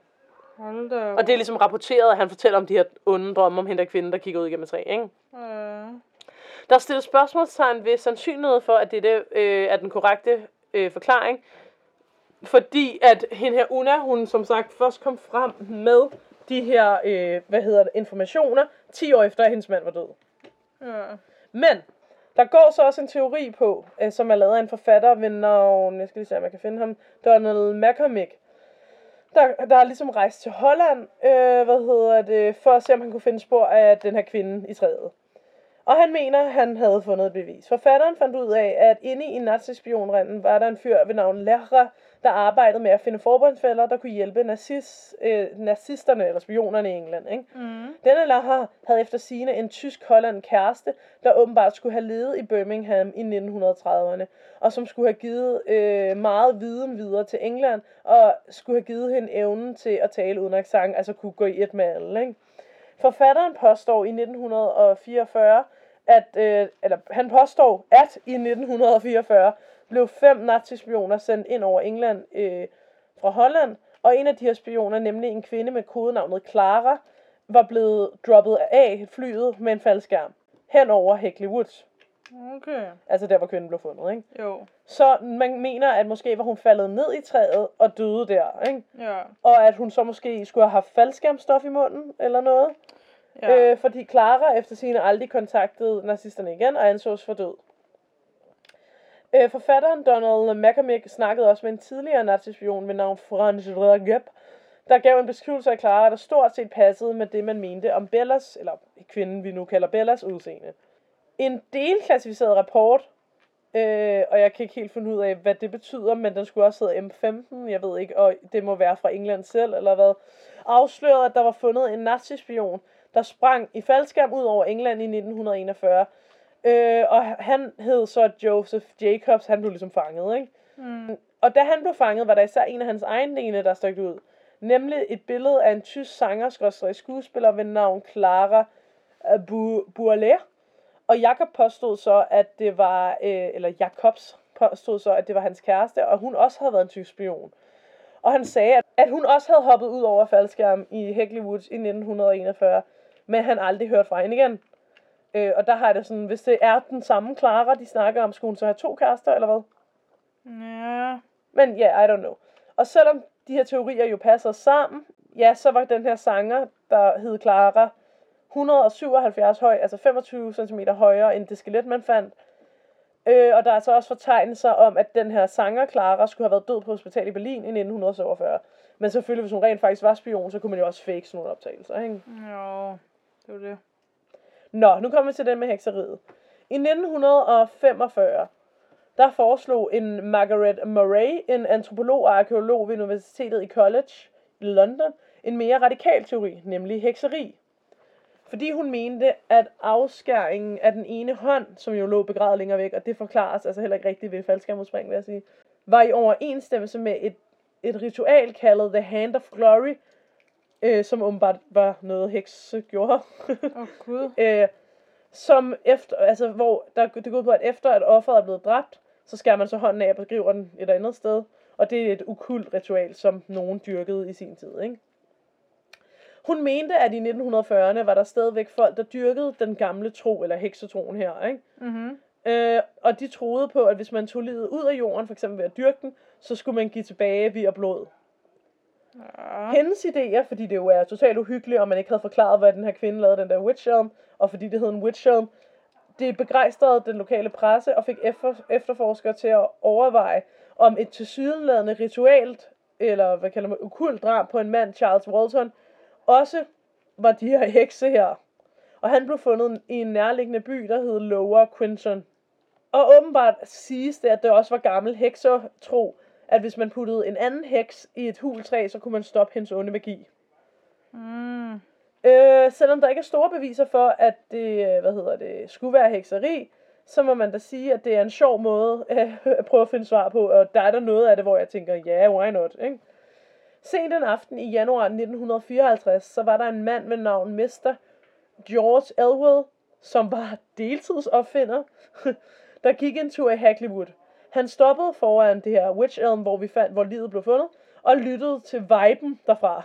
Hold da op. Og det er ligesom rapporteret, at han fortæller om de her onde drømme om hende der kvinde, der kigger ud igennem et træ, ikke? Øh. Der stilles spørgsmålstegn ved sandsynlighed for, at dette øh, er den korrekte øh, forklaring. Fordi at hende her Una, hun som sagt først kom frem med de her, øh, hvad hedder det, informationer, 10 år efter, at hendes mand var død. Ja. Men, der går så også en teori på, øh, som er lavet af en forfatter ved navn, jeg skal lige se, om jeg kan finde ham, Donald McCormick. Der, der er ligesom rejst til Holland, øh, hvad hedder det, for at se, om han kunne finde spor af den her kvinde i træet. Og han mener, at han havde fundet et bevis. Forfatteren fandt ud af, at inde i nazispionrenden var der en fyr ved navn Lehrer, der arbejdede med at finde forbundsfælder, der kunne hjælpe nazist, øh, nazisterne eller spionerne i England. Ikke? Mm. Denne Lehrer havde efter sigende en tysk-holland kæreste, der åbenbart skulle have levet i Birmingham i 1930'erne, og som skulle have givet øh, meget viden videre til England, og skulle have givet hende evnen til at tale uden accent, altså kunne gå i et med alle. Ikke? Forfatteren påstår i 1944, at, øh, eller han påstår, at i 1944 blev fem nazispioner sendt ind over England øh, fra Holland, og en af de her spioner, nemlig en kvinde med kodenavnet Clara, var blevet droppet af flyet med en faldskærm hen over Heckley Woods. Okay. Altså der, hvor kvinden blev fundet, ikke? Jo. Så man mener, at måske var hun faldet ned i træet og døde der, ikke? Ja. Og at hun så måske skulle have haft faldskærmstof i munden, eller noget. Ja. Øh, fordi Clara efter sine aldrig kontaktede nazisterne igen og ansås for død. Øh, forfatteren Donald McCormick snakkede også med en tidligere nazispion ved navn Franz Rageb, der gav en beskrivelse af Clara, der stort set passede med det, man mente om Bellas, eller kvinden vi nu kalder Bellas udseende. En delklassificeret rapport, øh, og jeg kan ikke helt finde ud af, hvad det betyder, men den skulle også hedde M15, jeg ved ikke, og det må være fra England selv, eller hvad, afslørede, at der var fundet en nazispion, der sprang i faldskærm ud over England i 1941. Øh, og han hed så Joseph Jacobs, han blev ligesom fanget, ikke? Mm. Og da han blev fanget, var der især en af hans egne dele, der stak ud. Nemlig et billede af en tysk sanger, skuespiller ved navn Clara Bu- Bourlet. Og Jakob påstod så, at det var, øh, eller Jakobs påstod så, at det var hans kæreste, og hun også havde været en tysk spion. Og han sagde, at, at hun også havde hoppet ud over faldskærm i Heckley Woods i 1941, men han aldrig hørt fra hende igen. Øh, og der har det sådan, hvis det er den samme Clara, de snakker om, skulle hun så have to kærester, eller hvad? Ja. Men ja, yeah, I don't know. Og selvom de her teorier jo passer sammen, ja, så var den her sanger, der hed Clara, 177 høj, altså 25 cm højere end det skelet, man fandt. Øh, og der er så også fortegnelser om, at den her sanger, Clara, skulle have været død på hospital i Berlin i 1947. Men selvfølgelig, hvis hun rent faktisk var spion, så kunne man jo også fake sådan nogle optagelser, ikke? Jo, det var det. Nå, nu kommer vi til den med hekseriet. I 1945, der foreslog en Margaret Murray, en antropolog og arkeolog ved Universitetet i College i London, en mere radikal teori, nemlig hekseri. Fordi hun mente, at afskæringen af den ene hånd, som jo lå begravet længere væk, og det forklares altså heller ikke rigtigt ved faldskærmudspring, vil jeg sige, var i overensstemmelse med et, et ritual kaldet The Hand of Glory, øh, som åbenbart var noget hekse gjorde. Åh, oh, gud. øh, som efter, altså hvor der, det går ud på, at efter at offeret er blevet dræbt, så skærer man så hånden af og beskriver den et andet sted. Og det er et ukult ritual, som nogen dyrkede i sin tid, ikke? Hun mente, at i 1940'erne var der stadigvæk folk, der dyrkede den gamle tro, eller heksetroen her, ikke? Mhm. Øh, og de troede på, at hvis man tog livet ud af jorden, for eksempel ved at dyrke den, så skulle man give tilbage via blod. Ja. Hendes idéer, fordi det jo er totalt uhyggeligt, og man ikke havde forklaret, hvad den her kvinde lavede, den der witch elm, og fordi det hed en witch elm, det begejstrede den lokale presse og fik efter, efterforskere til at overveje, om et tilsyneladende ritualt, eller hvad kalder man, ukult drab på en mand, Charles Walton, også var de her hekse her. Og han blev fundet i en nærliggende by, der hed Lower Quinton. Og åbenbart siges det, at det også var gammel heksertro, at hvis man puttede en anden heks i et hultræ, så kunne man stoppe hendes onde magi. Mm. Øh, selvom der ikke er store beviser for, at det, øh, hvad hedder det, skulle være hekseri, så må man da sige, at det er en sjov måde øh, at prøve at finde svar på, og der er der noget af det, hvor jeg tænker, ja, yeah, why not, ikke? Sent den aften i januar 1954, så var der en mand med navn Mr. George Elwell, som var deltidsopfinder, der gik en tur i Hacklewood. Han stoppede foran det her Witch Elm, hvor vi fandt, hvor livet blev fundet, og lyttede til viben derfra.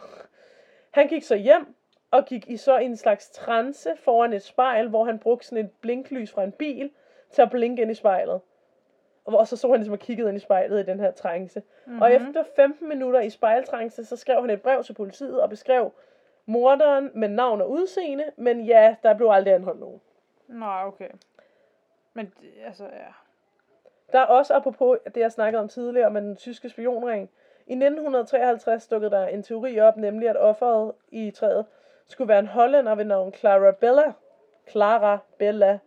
Han gik så hjem, og gik i så en slags trance foran et spejl, hvor han brugte sådan et blinklys fra en bil til at blinke ind i spejlet. Og så så han ligesom og kiggede ind i spejlet i den her trance. Mm-hmm. Og efter 15 minutter i spejltrance, så skrev han et brev til politiet og beskrev morderen med navn og udseende, men ja, der blev aldrig anholdt nogen. Nej, okay. Men, altså, ja. Der er også, apropos det, jeg snakkede om tidligere, med den tyske spionring. I 1953 dukkede der en teori op, nemlig at offeret i træet skulle være en hollænder ved navn Clara Bella. Clara Bella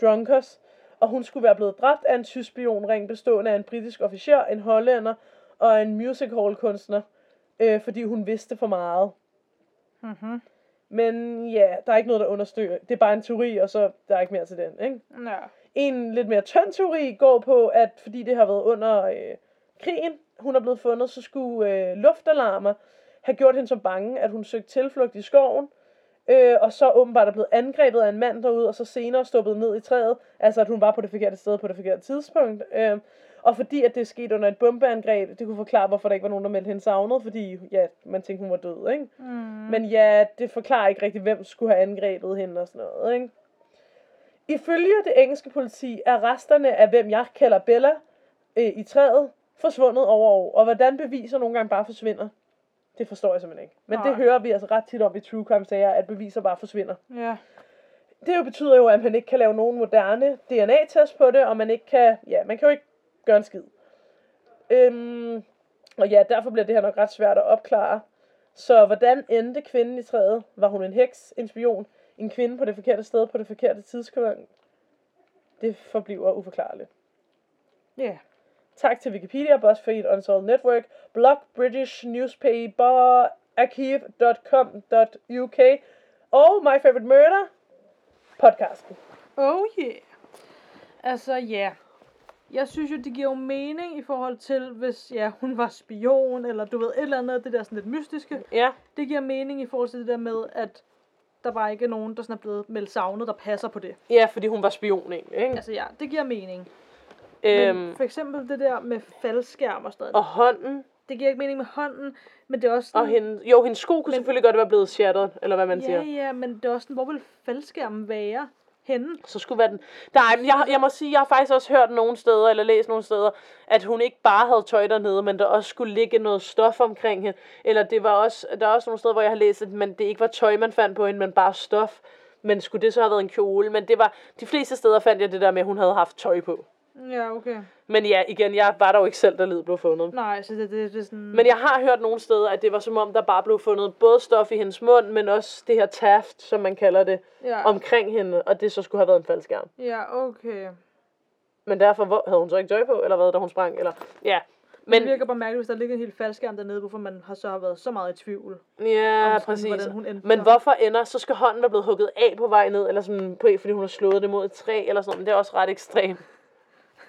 Drunkers. Og hun skulle være blevet dræbt af en tysk spionring bestående af en britisk officer, en hollænder og en music hall kunstner, øh, fordi hun vidste for meget. Mhm. Men ja, der er ikke noget, der understøtter. Det er bare en teori, og så der er ikke mere til den, ikke? Ja. En lidt mere tynd teori går på, at fordi det har været under øh, krigen, hun er blevet fundet, så skulle øh, luftalarmer have gjort hende så bange, at hun søgte tilflugt i skoven, øh, og så åbenbart er blevet angrebet af en mand derude, og så senere stoppet ned i træet, altså at hun var på det forkerte sted på det forkerte tidspunkt. Øh, og fordi at det skete under et bombeangreb, det kunne forklare, hvorfor der ikke var nogen, der meldte hende savnet, fordi ja, man tænkte, hun var død, ikke? Mm. Men ja, det forklarer ikke rigtig, hvem skulle have angrebet hende og sådan noget, ikke? Ifølge det engelske politi er resterne af, hvem jeg kalder Bella, øh, i træet, forsvundet over år. Og hvordan beviser nogle gange bare forsvinder. Det forstår jeg simpelthen ikke. Men Nej. det hører vi altså ret tit om i true crime sager, at beviser bare forsvinder. Ja. Det jo betyder jo, at man ikke kan lave nogen moderne DNA-test på det, og man ikke kan, ja, man kan jo ikke gøre en skid. Øhm, og ja, derfor bliver det her nok ret svært at opklare. Så hvordan endte kvinden i træet? Var hun en heks, en spion, en kvinde på det forkerte sted på det forkerte tidspunkt? Det forbliver uforklarligt. Ja. Tak til Wikipedia, BuzzFeed, Unsolved Network, Blog, British Newspaper, Archive.com.uk og My Favorite Murder podcasten. Oh yeah. Altså ja. Jeg synes jo, det giver jo mening i forhold til, hvis ja, hun var spion, eller du ved, et eller andet af det der sådan lidt mystiske. Ja, Det giver mening i forhold til det der med, at der bare ikke er nogen, der sådan er blevet meldt savnet, der passer på det. ja, fordi hun var spion ikke? Altså ja, det giver mening. Øhm, Men for eksempel det der med faldskærm og sådan noget. og hånden, Det giver ikke mening med hånden, men det er også og sådan, hende, jo, hendes sko kunne Men- selvfølgelig godt være blevet shattered, eller hvad man Ja, siger. ja, men det er også sådan, hvor vil faldskærmen være henne? Så skulle være den... Nej, men jeg, jeg må sige, jeg har faktisk også hørt nogle steder, eller læst nogle steder, at hun ikke bare havde tøj dernede, men der også skulle ligge noget stof omkring hende. Eller det var også, der er også nogle steder, hvor jeg har læst, at man, det ikke var tøj, man fandt på hende, men bare stof. Men skulle det så have været en kjole? Men det var, de fleste steder fandt jeg det der med, at hun havde haft tøj på. Ja, okay. Men ja, igen, jeg var der jo ikke selv, der led blev fundet. Nej, så det, det, det er sådan... Men jeg har hørt nogle steder, at det var som om, der bare blev fundet både stof i hendes mund, men også det her taft, som man kalder det, ja. omkring hende, og det så skulle have været en faldskærm. Ja, okay. Men derfor hvor, havde hun så ikke tøj på, eller hvad, da hun sprang? Eller, ja. Men det virker bare mærkeligt, hvis der ligger en helt faldskærm dernede, hvorfor man har så har været så meget i tvivl. ja, om præcis. hvordan hun endte Men der. hvorfor ender, så skal hånden være blevet hugget af på vej ned, eller sådan, på, fordi hun har slået det mod et træ, eller sådan. Men det er også ret ekstremt.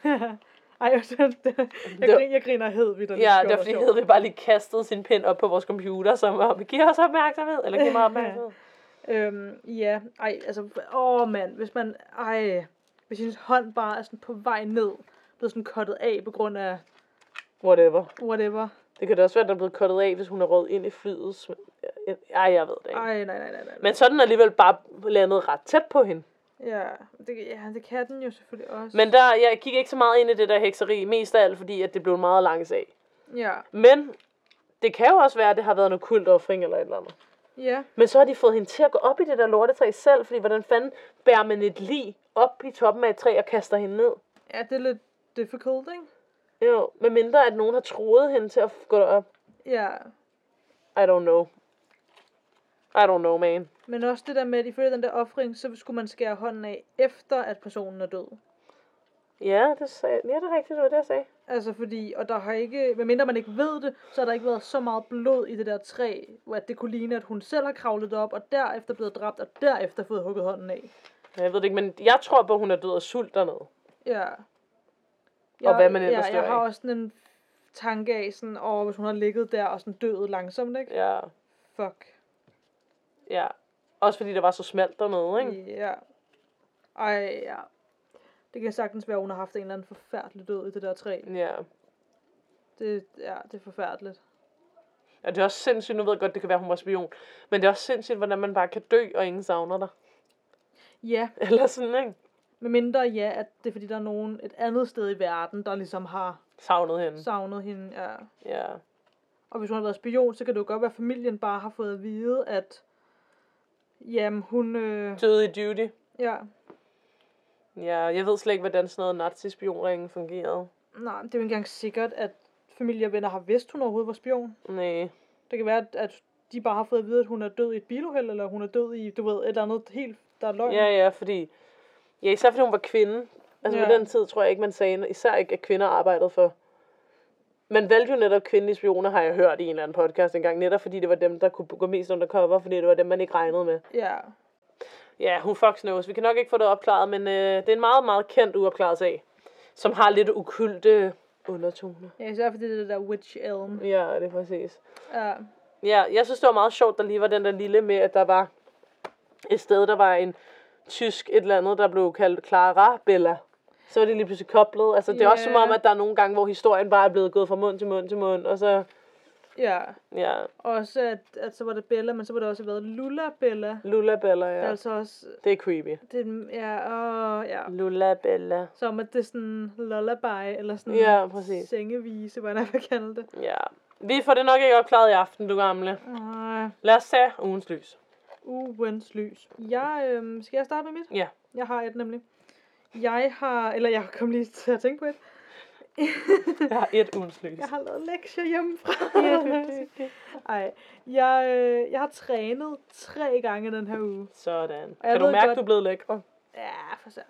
Ej, jeg, var- griner, jeg griner hed vi der Ja, det er fordi, vi bare lige kastet sin pind op på vores computer, som var, giv os opmærksomhed, eller giv mig opmærksomhed. Øhm, ja, ej, altså, åh mand, hvis man, ej, hvis hendes hånd bare er sådan på vej ned, blevet sådan kottet af på grund af Whatever. whatever. Det kan da også være, at der er blevet kottet af, hvis hun er røget ind i flyet. Ej, jeg ved det ikke. Ej, nej, nej, nej, nej. Men så er den alligevel bare landet ret tæt på hende. Ja, det, ja, det kan den jo selvfølgelig også. Men der, jeg kigger ikke så meget ind i det der hekseri, mest af alt fordi, at det blev en meget lang sag. Ja, Men det kan jo også være, at det har været noget kult offring eller et eller andet. ja, Men så har de fået hende til at gå op i det der lortetræ selv, fordi hvordan fanden bærer man et lig op i toppen af et træ og kaster hende ned? ja, det er lidt difficult, ikke? Jo, med mindre at nogen har troet hende til at gå derop. Ja, I don't know. I don't know, man. Men også det der med, at ifølge den der offring, så skulle man skære hånden af, efter at personen er død. Ja, det, sagde, ja, det er rigtigt, det var det, jeg sagde. Altså fordi, og der har ikke, medmindre man ikke ved det, så har der ikke været så meget blod i det der træ, hvor at det kunne ligne, at hun selv har kravlet op, og derefter blevet dræbt, og derefter fået hugget hånden af. Jeg ved det ikke, men jeg tror på, at hun er død af sult dernede. Ja. Og hvad man ellers ja, jeg har også sådan en tanke af sådan, åh, hvis hun har ligget der og sådan død langsomt, ikke? Ja, Fuck. ja. Også fordi der var så smalt dernede, ikke? Ja. Ej, ja. Det kan sagtens være, at hun har haft en eller anden forfærdelig død i det der træ. Ja. Det, ja, det er forfærdeligt. Ja, det er også sindssygt, nu ved jeg godt, det kan være, hun var spion. Men det er også sindssygt, hvordan man bare kan dø, og ingen savner dig. Ja, Eller sådan, ikke? med mindre ja, at det er fordi, der er nogen et andet sted i verden, der ligesom har Savnet hende. savnet hende. Ja. Ja. Og hvis hun har været spion, så kan det jo godt være, at familien bare har fået at vide, at jamen, hun... Øh, Døde i duty. ja, Ja, jeg ved slet ikke, hvordan sådan noget nazi-spionringen fungerede. nej, det er jo ikke engang sikkert, at familie og venner har vidst, hun overhovedet var spion. Nej. Det kan være, at, de bare har fået at vide, at hun er død i et biluheld, eller hun er død i, du ved, et eller andet helt, der er løgn. Ja, ja, fordi... Ja, især fordi hun var kvinde. Altså. Ja. på den tid tror jeg ikke, man sagde, især ikke, at kvinder arbejdede for. Man valgte jo netop kvindelige spioner, har jeg hørt i en eller anden podcast engang, netop fordi det var dem, der kunne gå mest undercover, fordi det var dem, man ikke regnede med. ja. Ja, hun fucks knows. Vi kan nok ikke få det opklaret, men øh, det er en meget, meget kendt uopklaret sag, som har lidt ukulte undertoner. Ja, især fordi det er det der Witch Elm. Ja, det er præcis. Ja, Ja, jeg synes, det var meget sjovt, der lige var den der lille med, at der var et sted, der var en tysk et eller andet, der blev kaldt Clara Bella. Så var det lige pludselig koblet. Altså, det er også som om, at der er nogle gange, hvor historien bare er blevet gået fra mund til mund til mund, og så, ja. ja, Også at, at så var det Bella, men så var det også været Lula Bella. Lula Bella, Ja. ja. Altså også, Det er creepy. det, ja, åh, ja. Lula Bella. Som at det er sådan lullaby, eller sådan Ja, præcis. sengevise, hvordan jeg kalde det. Ja. Vi får det nok ikke opklaret i aften, du gamle. Nej. Lad os tage ugens lys. Ugens lys. Jeg, øhm, skal jeg starte med mit? Ja. Jeg har et nemlig. Jeg har, eller jeg kom lige til at tænke på et. Jeg har et ugens. Jeg har lavet lektier hjemmefra. Ej, jeg, øh, jeg har trænet tre gange den her uge. Sådan. jeg Kan du mærke, godt- du er blevet lækker? Ja, for sat.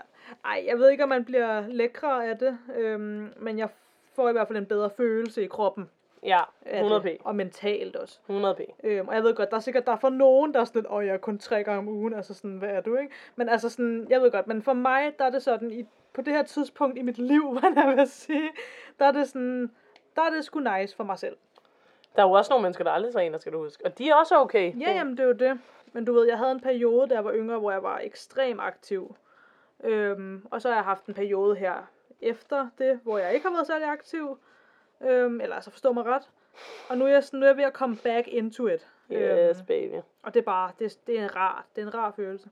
Ej, jeg ved ikke, om man bliver lækre af det, øhm, men jeg får i hvert fald en bedre følelse i kroppen. Ja, af 100 p. Og mentalt også. 100 p. Øhm, og jeg ved godt, der er sikkert, der er for nogen, der er sådan lidt, åh, jeg er kun tre gange om ugen, altså sådan, hvad er du, ikke? Men altså sådan, jeg ved godt, men for mig, der er det sådan, i, på det her tidspunkt i mit liv, hvad jeg vil sige, der er det sådan, der er det sgu nice for mig selv. Der er jo også nogle mennesker, der aldrig træner, skal du huske. Og de er også okay. Ja, jamen det er jo det. Men du ved, jeg havde en periode, da jeg var yngre, hvor jeg var ekstremt aktiv. Øhm, og så har jeg haft en periode her efter det, hvor jeg ikke har været særlig aktiv. Øhm, eller altså forstå mig ret. Og nu er jeg, sådan, nu er jeg ved at komme back into it. Yes, Øhm, baby. og det er bare, det, det er en rar, det er en rar følelse.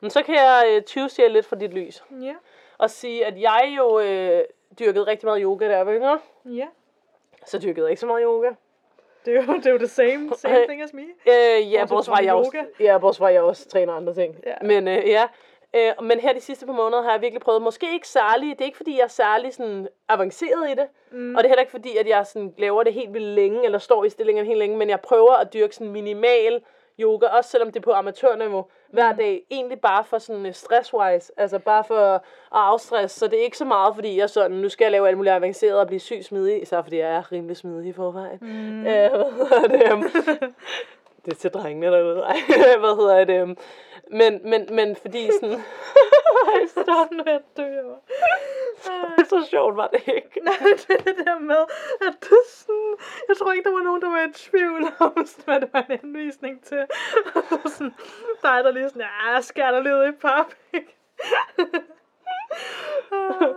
Men så kan jeg øh, tyvstjæle lidt for dit lys. Ja, Og sige, at jeg jo øh, dyrkede rigtig meget yoga, da jeg var yngre. ja. Så dyrkede jeg ikke så meget yoga. Det er jo, det er jo the same, same thing as me. Øh, ja, Bortset fra fra, jeg også, ja, bortset fra, jeg også træner andre ting. Ja. Men øh, ja, øh, men her de sidste par måneder har jeg virkelig prøvet, måske ikke særlig, det er ikke fordi, jeg er særlig sådan avanceret i det, mm. og det er heller ikke fordi, at jeg sådan laver det helt vildt længe, eller står i stillingen helt længe, men jeg prøver at dyrke sådan minimal yoga, også selvom det er på amatørniveau, hver dag, egentlig bare for sådan uh, stress-wise, altså bare for at afstress, så det er ikke så meget, fordi jeg sådan, nu skal jeg lave alt muligt avanceret og blive syg smidig, især fordi jeg er rimelig smidig i forvejen. Mm. Øh, det, det er til drengene derude. Ej, hvad hedder det? øhm, Men, men, men fordi sådan... Ej, stop. Nu jeg dør. så sjovt var det ikke. Nej, det er det der med, at er sådan, jeg tror ikke, der var nogen, der var i tvivl om, sådan, hvad det var en henvisning til. Og så sådan, der er der lige sådan, ja, skærer dig lidt i pap, ikke? Ah,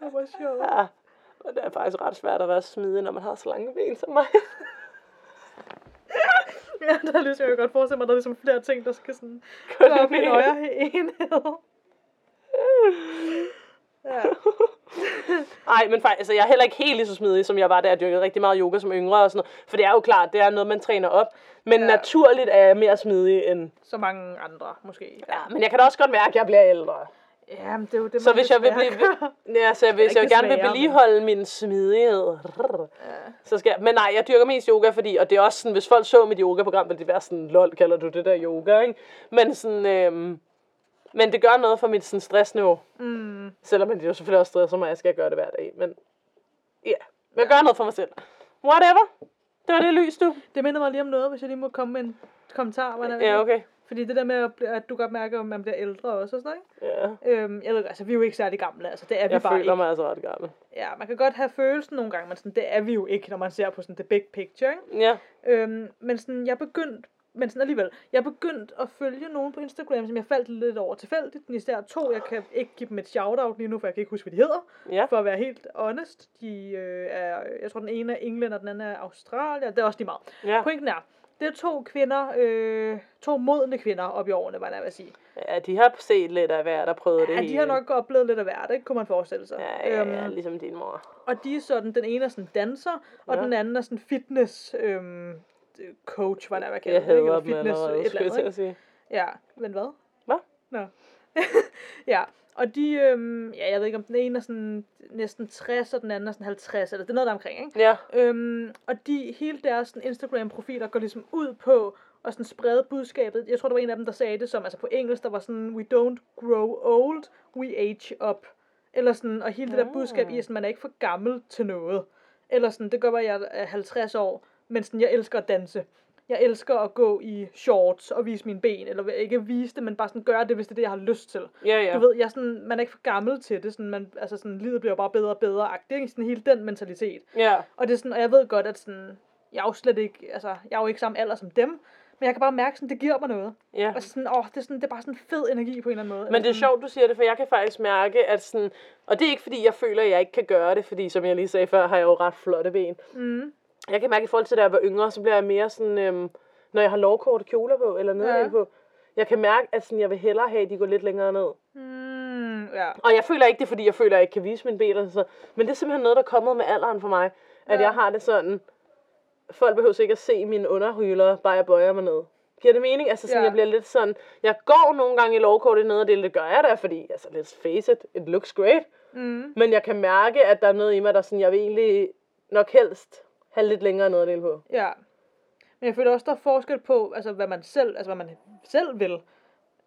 det var sjovt. Ja, og det er faktisk ret svært at være smidig, når man har så lange ben som mig. Ja, der er ligesom, jeg kan godt forestille mig, der er ligesom flere ting, der skal sådan Gå op i en højere enhed. Ja. Nej, men faktisk, altså, jeg er heller ikke helt lige så smidig, som jeg var, da jeg dyrkede rigtig meget yoga som yngre og sådan noget. For det er jo klart, det er noget, man træner op. Men Ja. ja. naturligt er jeg mere smidig end... Så mange andre, måske. Ja, men jeg kan da også godt mærke, at jeg bliver ældre. Ja, men det er jo det, Så hvis jeg vil blive... gør. Ja, så hvis ikke jeg gerne vil desværre, men- vedligeholde min smidighed, så skal jeg... Men nej, jeg dyrker mest yoga, fordi... Og det er også sådan, hvis folk så mit yogaprogram, ville det være sådan, lol, kalder du det der yoga, ikke? Men sådan... Øhm, men det gør noget for mit sådan, stressniveau. Mm, Selvom det jo selvfølgelig også stresser mig, at jeg skal gøre det hver dag. Men ja, yeah. men jeg gør noget for mig selv. Whatever. Det var det lys, du. det minder mig lige om noget, hvis jeg lige må komme med en kommentar. Hvordan Ja, okay. Fordi det der med, at, du godt mærker, at man bliver ældre også og sådan noget, Ja. Øhm, jeg ved altså vi er jo ikke særlig gamle, altså det er vi Jeg bare føler ikke. mig altså ret gammel. Ja, man kan godt have følelsen nogle gange, men sådan, det er vi jo ikke, når man ser på sådan the big picture, ikke? Ja. Øhm, men sådan, jeg begyndte, men sådan alligevel, jeg begyndte at følge nogen på Instagram, som jeg faldt lidt over tilfældigt. Især to, jeg kan ikke give dem et shout-out lige nu, for jeg kan ikke huske, hvad de hedder. Ja. For at være helt honest. De øh, er, jeg tror den ene er England, og den anden er Australien. Det er også lige meget. Ja. Pointen er, det er to kvinder, øh, to modne kvinder op i årene, hvad jeg vil sige. ja, de har set lidt af hvert og prøvet det Ja, de har nok oplevet lidt af hvert, ikke? Kunne man forestille sig. Ja, ja, ja, Øhm, ligesom din mor. og de er sådan, den ene er sådan danser, og Ja. den anden er sådan fitness øhm, coach, hvad der hvad Jeg kalder det, ikke? hader Eller dem fitness allerede, et skulle eller jeg til at sige. Ja, men hvad? Hvad? Nå. ja, og de, øhm, ja, jeg ved ikke om den ene er sådan næsten 60, og den anden er sådan 50, eller det er noget der omkring, ikke? Ja, Øhm, og de, hele deres sådan, Instagram-profiler går ligesom ud på at sådan sprede budskabet. Jeg tror, der var en af dem, der sagde det som, altså på engelsk, der var sådan, we don't grow old, we age up. Eller sådan, og hele det der Ah. budskab i, at sådan, man er ikke for gammel til noget. Eller sådan, det gør at jeg er 50 år, men sådan, jeg elsker at danse. Jeg elsker at gå i shorts og vise mine ben, eller ikke vise det, men bare sådan gøre det, hvis det er det, jeg har lyst til. ja, ja. Du ved, jeg sådan, man er ikke for gammel til det, sådan, man, altså sådan, livet bliver bare bedre og bedre. Det er sådan hele den mentalitet. Ja, Og det er sådan, og jeg ved godt, at sådan, jeg er jo slet ikke, altså, jeg er jo ikke samme alder som dem, men jeg kan bare mærke, sådan, det giver mig noget. ja. Og sådan, åh, det er, sådan, det er bare sådan fed energi på en eller anden måde. Men det er sjovt, du siger det, for jeg kan faktisk mærke, at sådan... Og det er ikke, fordi jeg føler, at jeg ikke kan gøre det, fordi som jeg lige sagde før, har jeg jo ret flotte ben. Mm. Jeg kan mærke, at i forhold til, da jeg var yngre, så bliver jeg mere sådan... Øhm, når jeg har lovkorte kjoler på, eller nederdel Ja. på, jeg kan mærke, at sådan, jeg vil hellere have, at de går lidt længere ned. Mm, ja. Og jeg føler ikke det, fordi jeg føler, at jeg ikke kan vise mine ben. Så. Men det er simpelthen noget, der er kommet med alderen for mig. At Ja. jeg har det sådan, folk behøver ikke at se mine underhyler, bare jeg bøjer mig ned. Giver det mening? Altså sådan, Ja. jeg bliver lidt sådan, jeg går nogle gange i lovkort i nederdel, det gør jeg da, fordi, altså let's face it, it looks great. Mm. Men jeg kan mærke, at der er noget i mig, der sådan, jeg vil egentlig nok helst have lidt længere nederdel på. Ja. Men jeg føler også, der er forskel på, altså hvad man selv, altså hvad man selv vil.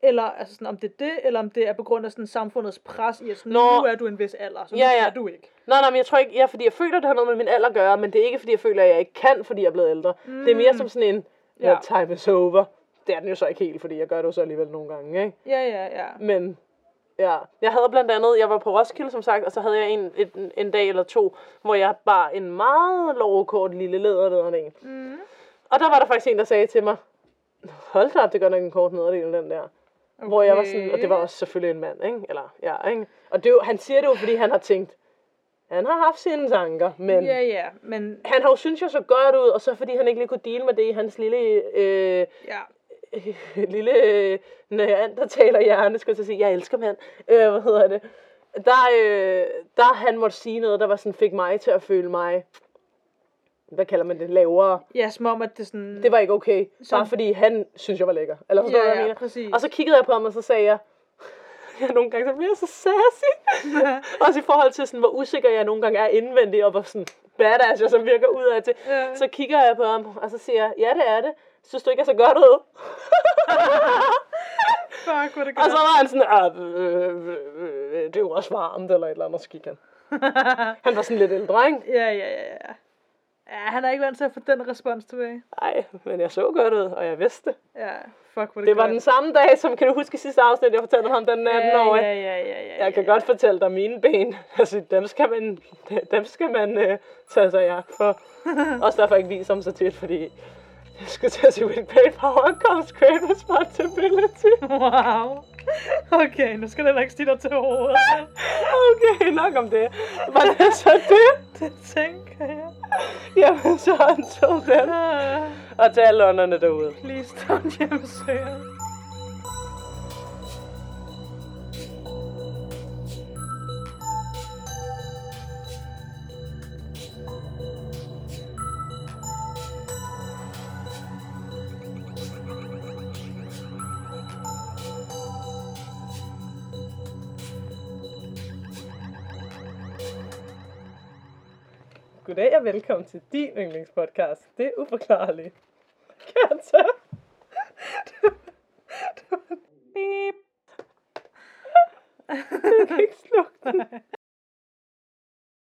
Eller altså sådan, om det er det, eller om det er på grund af sådan samfundets pres i, at sådan, Nå. nu er du en vis alder, så Ja, ja. er du ikke. Nej, nej, men jeg tror ikke, ja, fordi jeg føler, det har noget med min alder at gøre, men det er ikke, fordi jeg føler, at jeg ikke kan, fordi jeg er blevet ældre. Mm. Det er mere som sådan en. Ja. time is over. Det er den jo så ikke helt, fordi jeg gør det jo så alligevel nogle gange, ikke? Ja, ja, ja. Men ja, jeg havde blandt andet, jeg var på Roskilde som sagt, og så havde jeg en, en, en dag eller to, hvor jeg bar en meget lovkort lille læderdel en. Mm. Og der var der faktisk en, der sagde til mig, hold da op, det gør nok en kort nederdel, den der. Okay. Hvor jeg var sådan, og det var også selvfølgelig en mand, ikke? Eller, ja, ikke? Og det er jo, han siger det jo, fordi han har tænkt, han har haft sine tanker, men Ja, ja, men han har jo synes jo så godt ud, og så fordi han ikke lige kunne deal med det i hans lille, øh, ja. lille øh, neandertaler hjerne, skulle jeg så sige, jeg elsker mand, øh, hvad hedder det, der, øh, der han måtte sige noget, der var sådan, fik mig til at føle mig, hvad kalder man det, lavere. Ja, som om, at det sådan... Det var ikke okay, Som- bare fordi han synes, jeg var lækker. Eller forstår du, ja, hvad jeg ja, mener? præcis. Og så kiggede jeg på ham, og så sagde jeg, jeg nogle gange så bliver jeg så sassy. Også i forhold til, sådan, hvor usikker jeg nogle gange er indvendigt, og hvor sådan badass jeg så virker ud af til. Ja. Så kigger jeg på ham, og så siger jeg, ja det er det. Synes du ikke, jeg så godt ud? Fuck, hvor er det Og så godt. var han sådan, ah, øh, øh, øh, det er jo også varmt, eller et eller andet, så gik han. Han var sådan lidt ældre, ikke? Ja, ja, ja, ja. Ja, han er ikke vant til at få den respons tilbage. Nej, men jeg så godt ud, og jeg vidste det. Ja, fuck, hvor er det Det var godt. den samme dag, som kan du huske sidste afsnit, jeg fortalte ham den 18 ja, år. ja, ja, ja, ja, Jeg kan ja. godt fortælle dig mine ben. Altså, dem skal man, dem skal man øh, tage sig agt for. Også derfor ikke viser dem så tit, fordi jeg skulle til at sige, with great power comes great responsibility. Wow. Okay, nu skal heller ikke stige dig til hovedet. Okay, nok om det. Var det så det? Det tænker jeg. Jamen, så until then. Ah, Og til alle ånderne derude. Please don't hjemmesøge. Goddag og velkommen til din yndlingspodcast. Det er uforklarligt. Kata. Beep. Jeg kan ikke slukke den.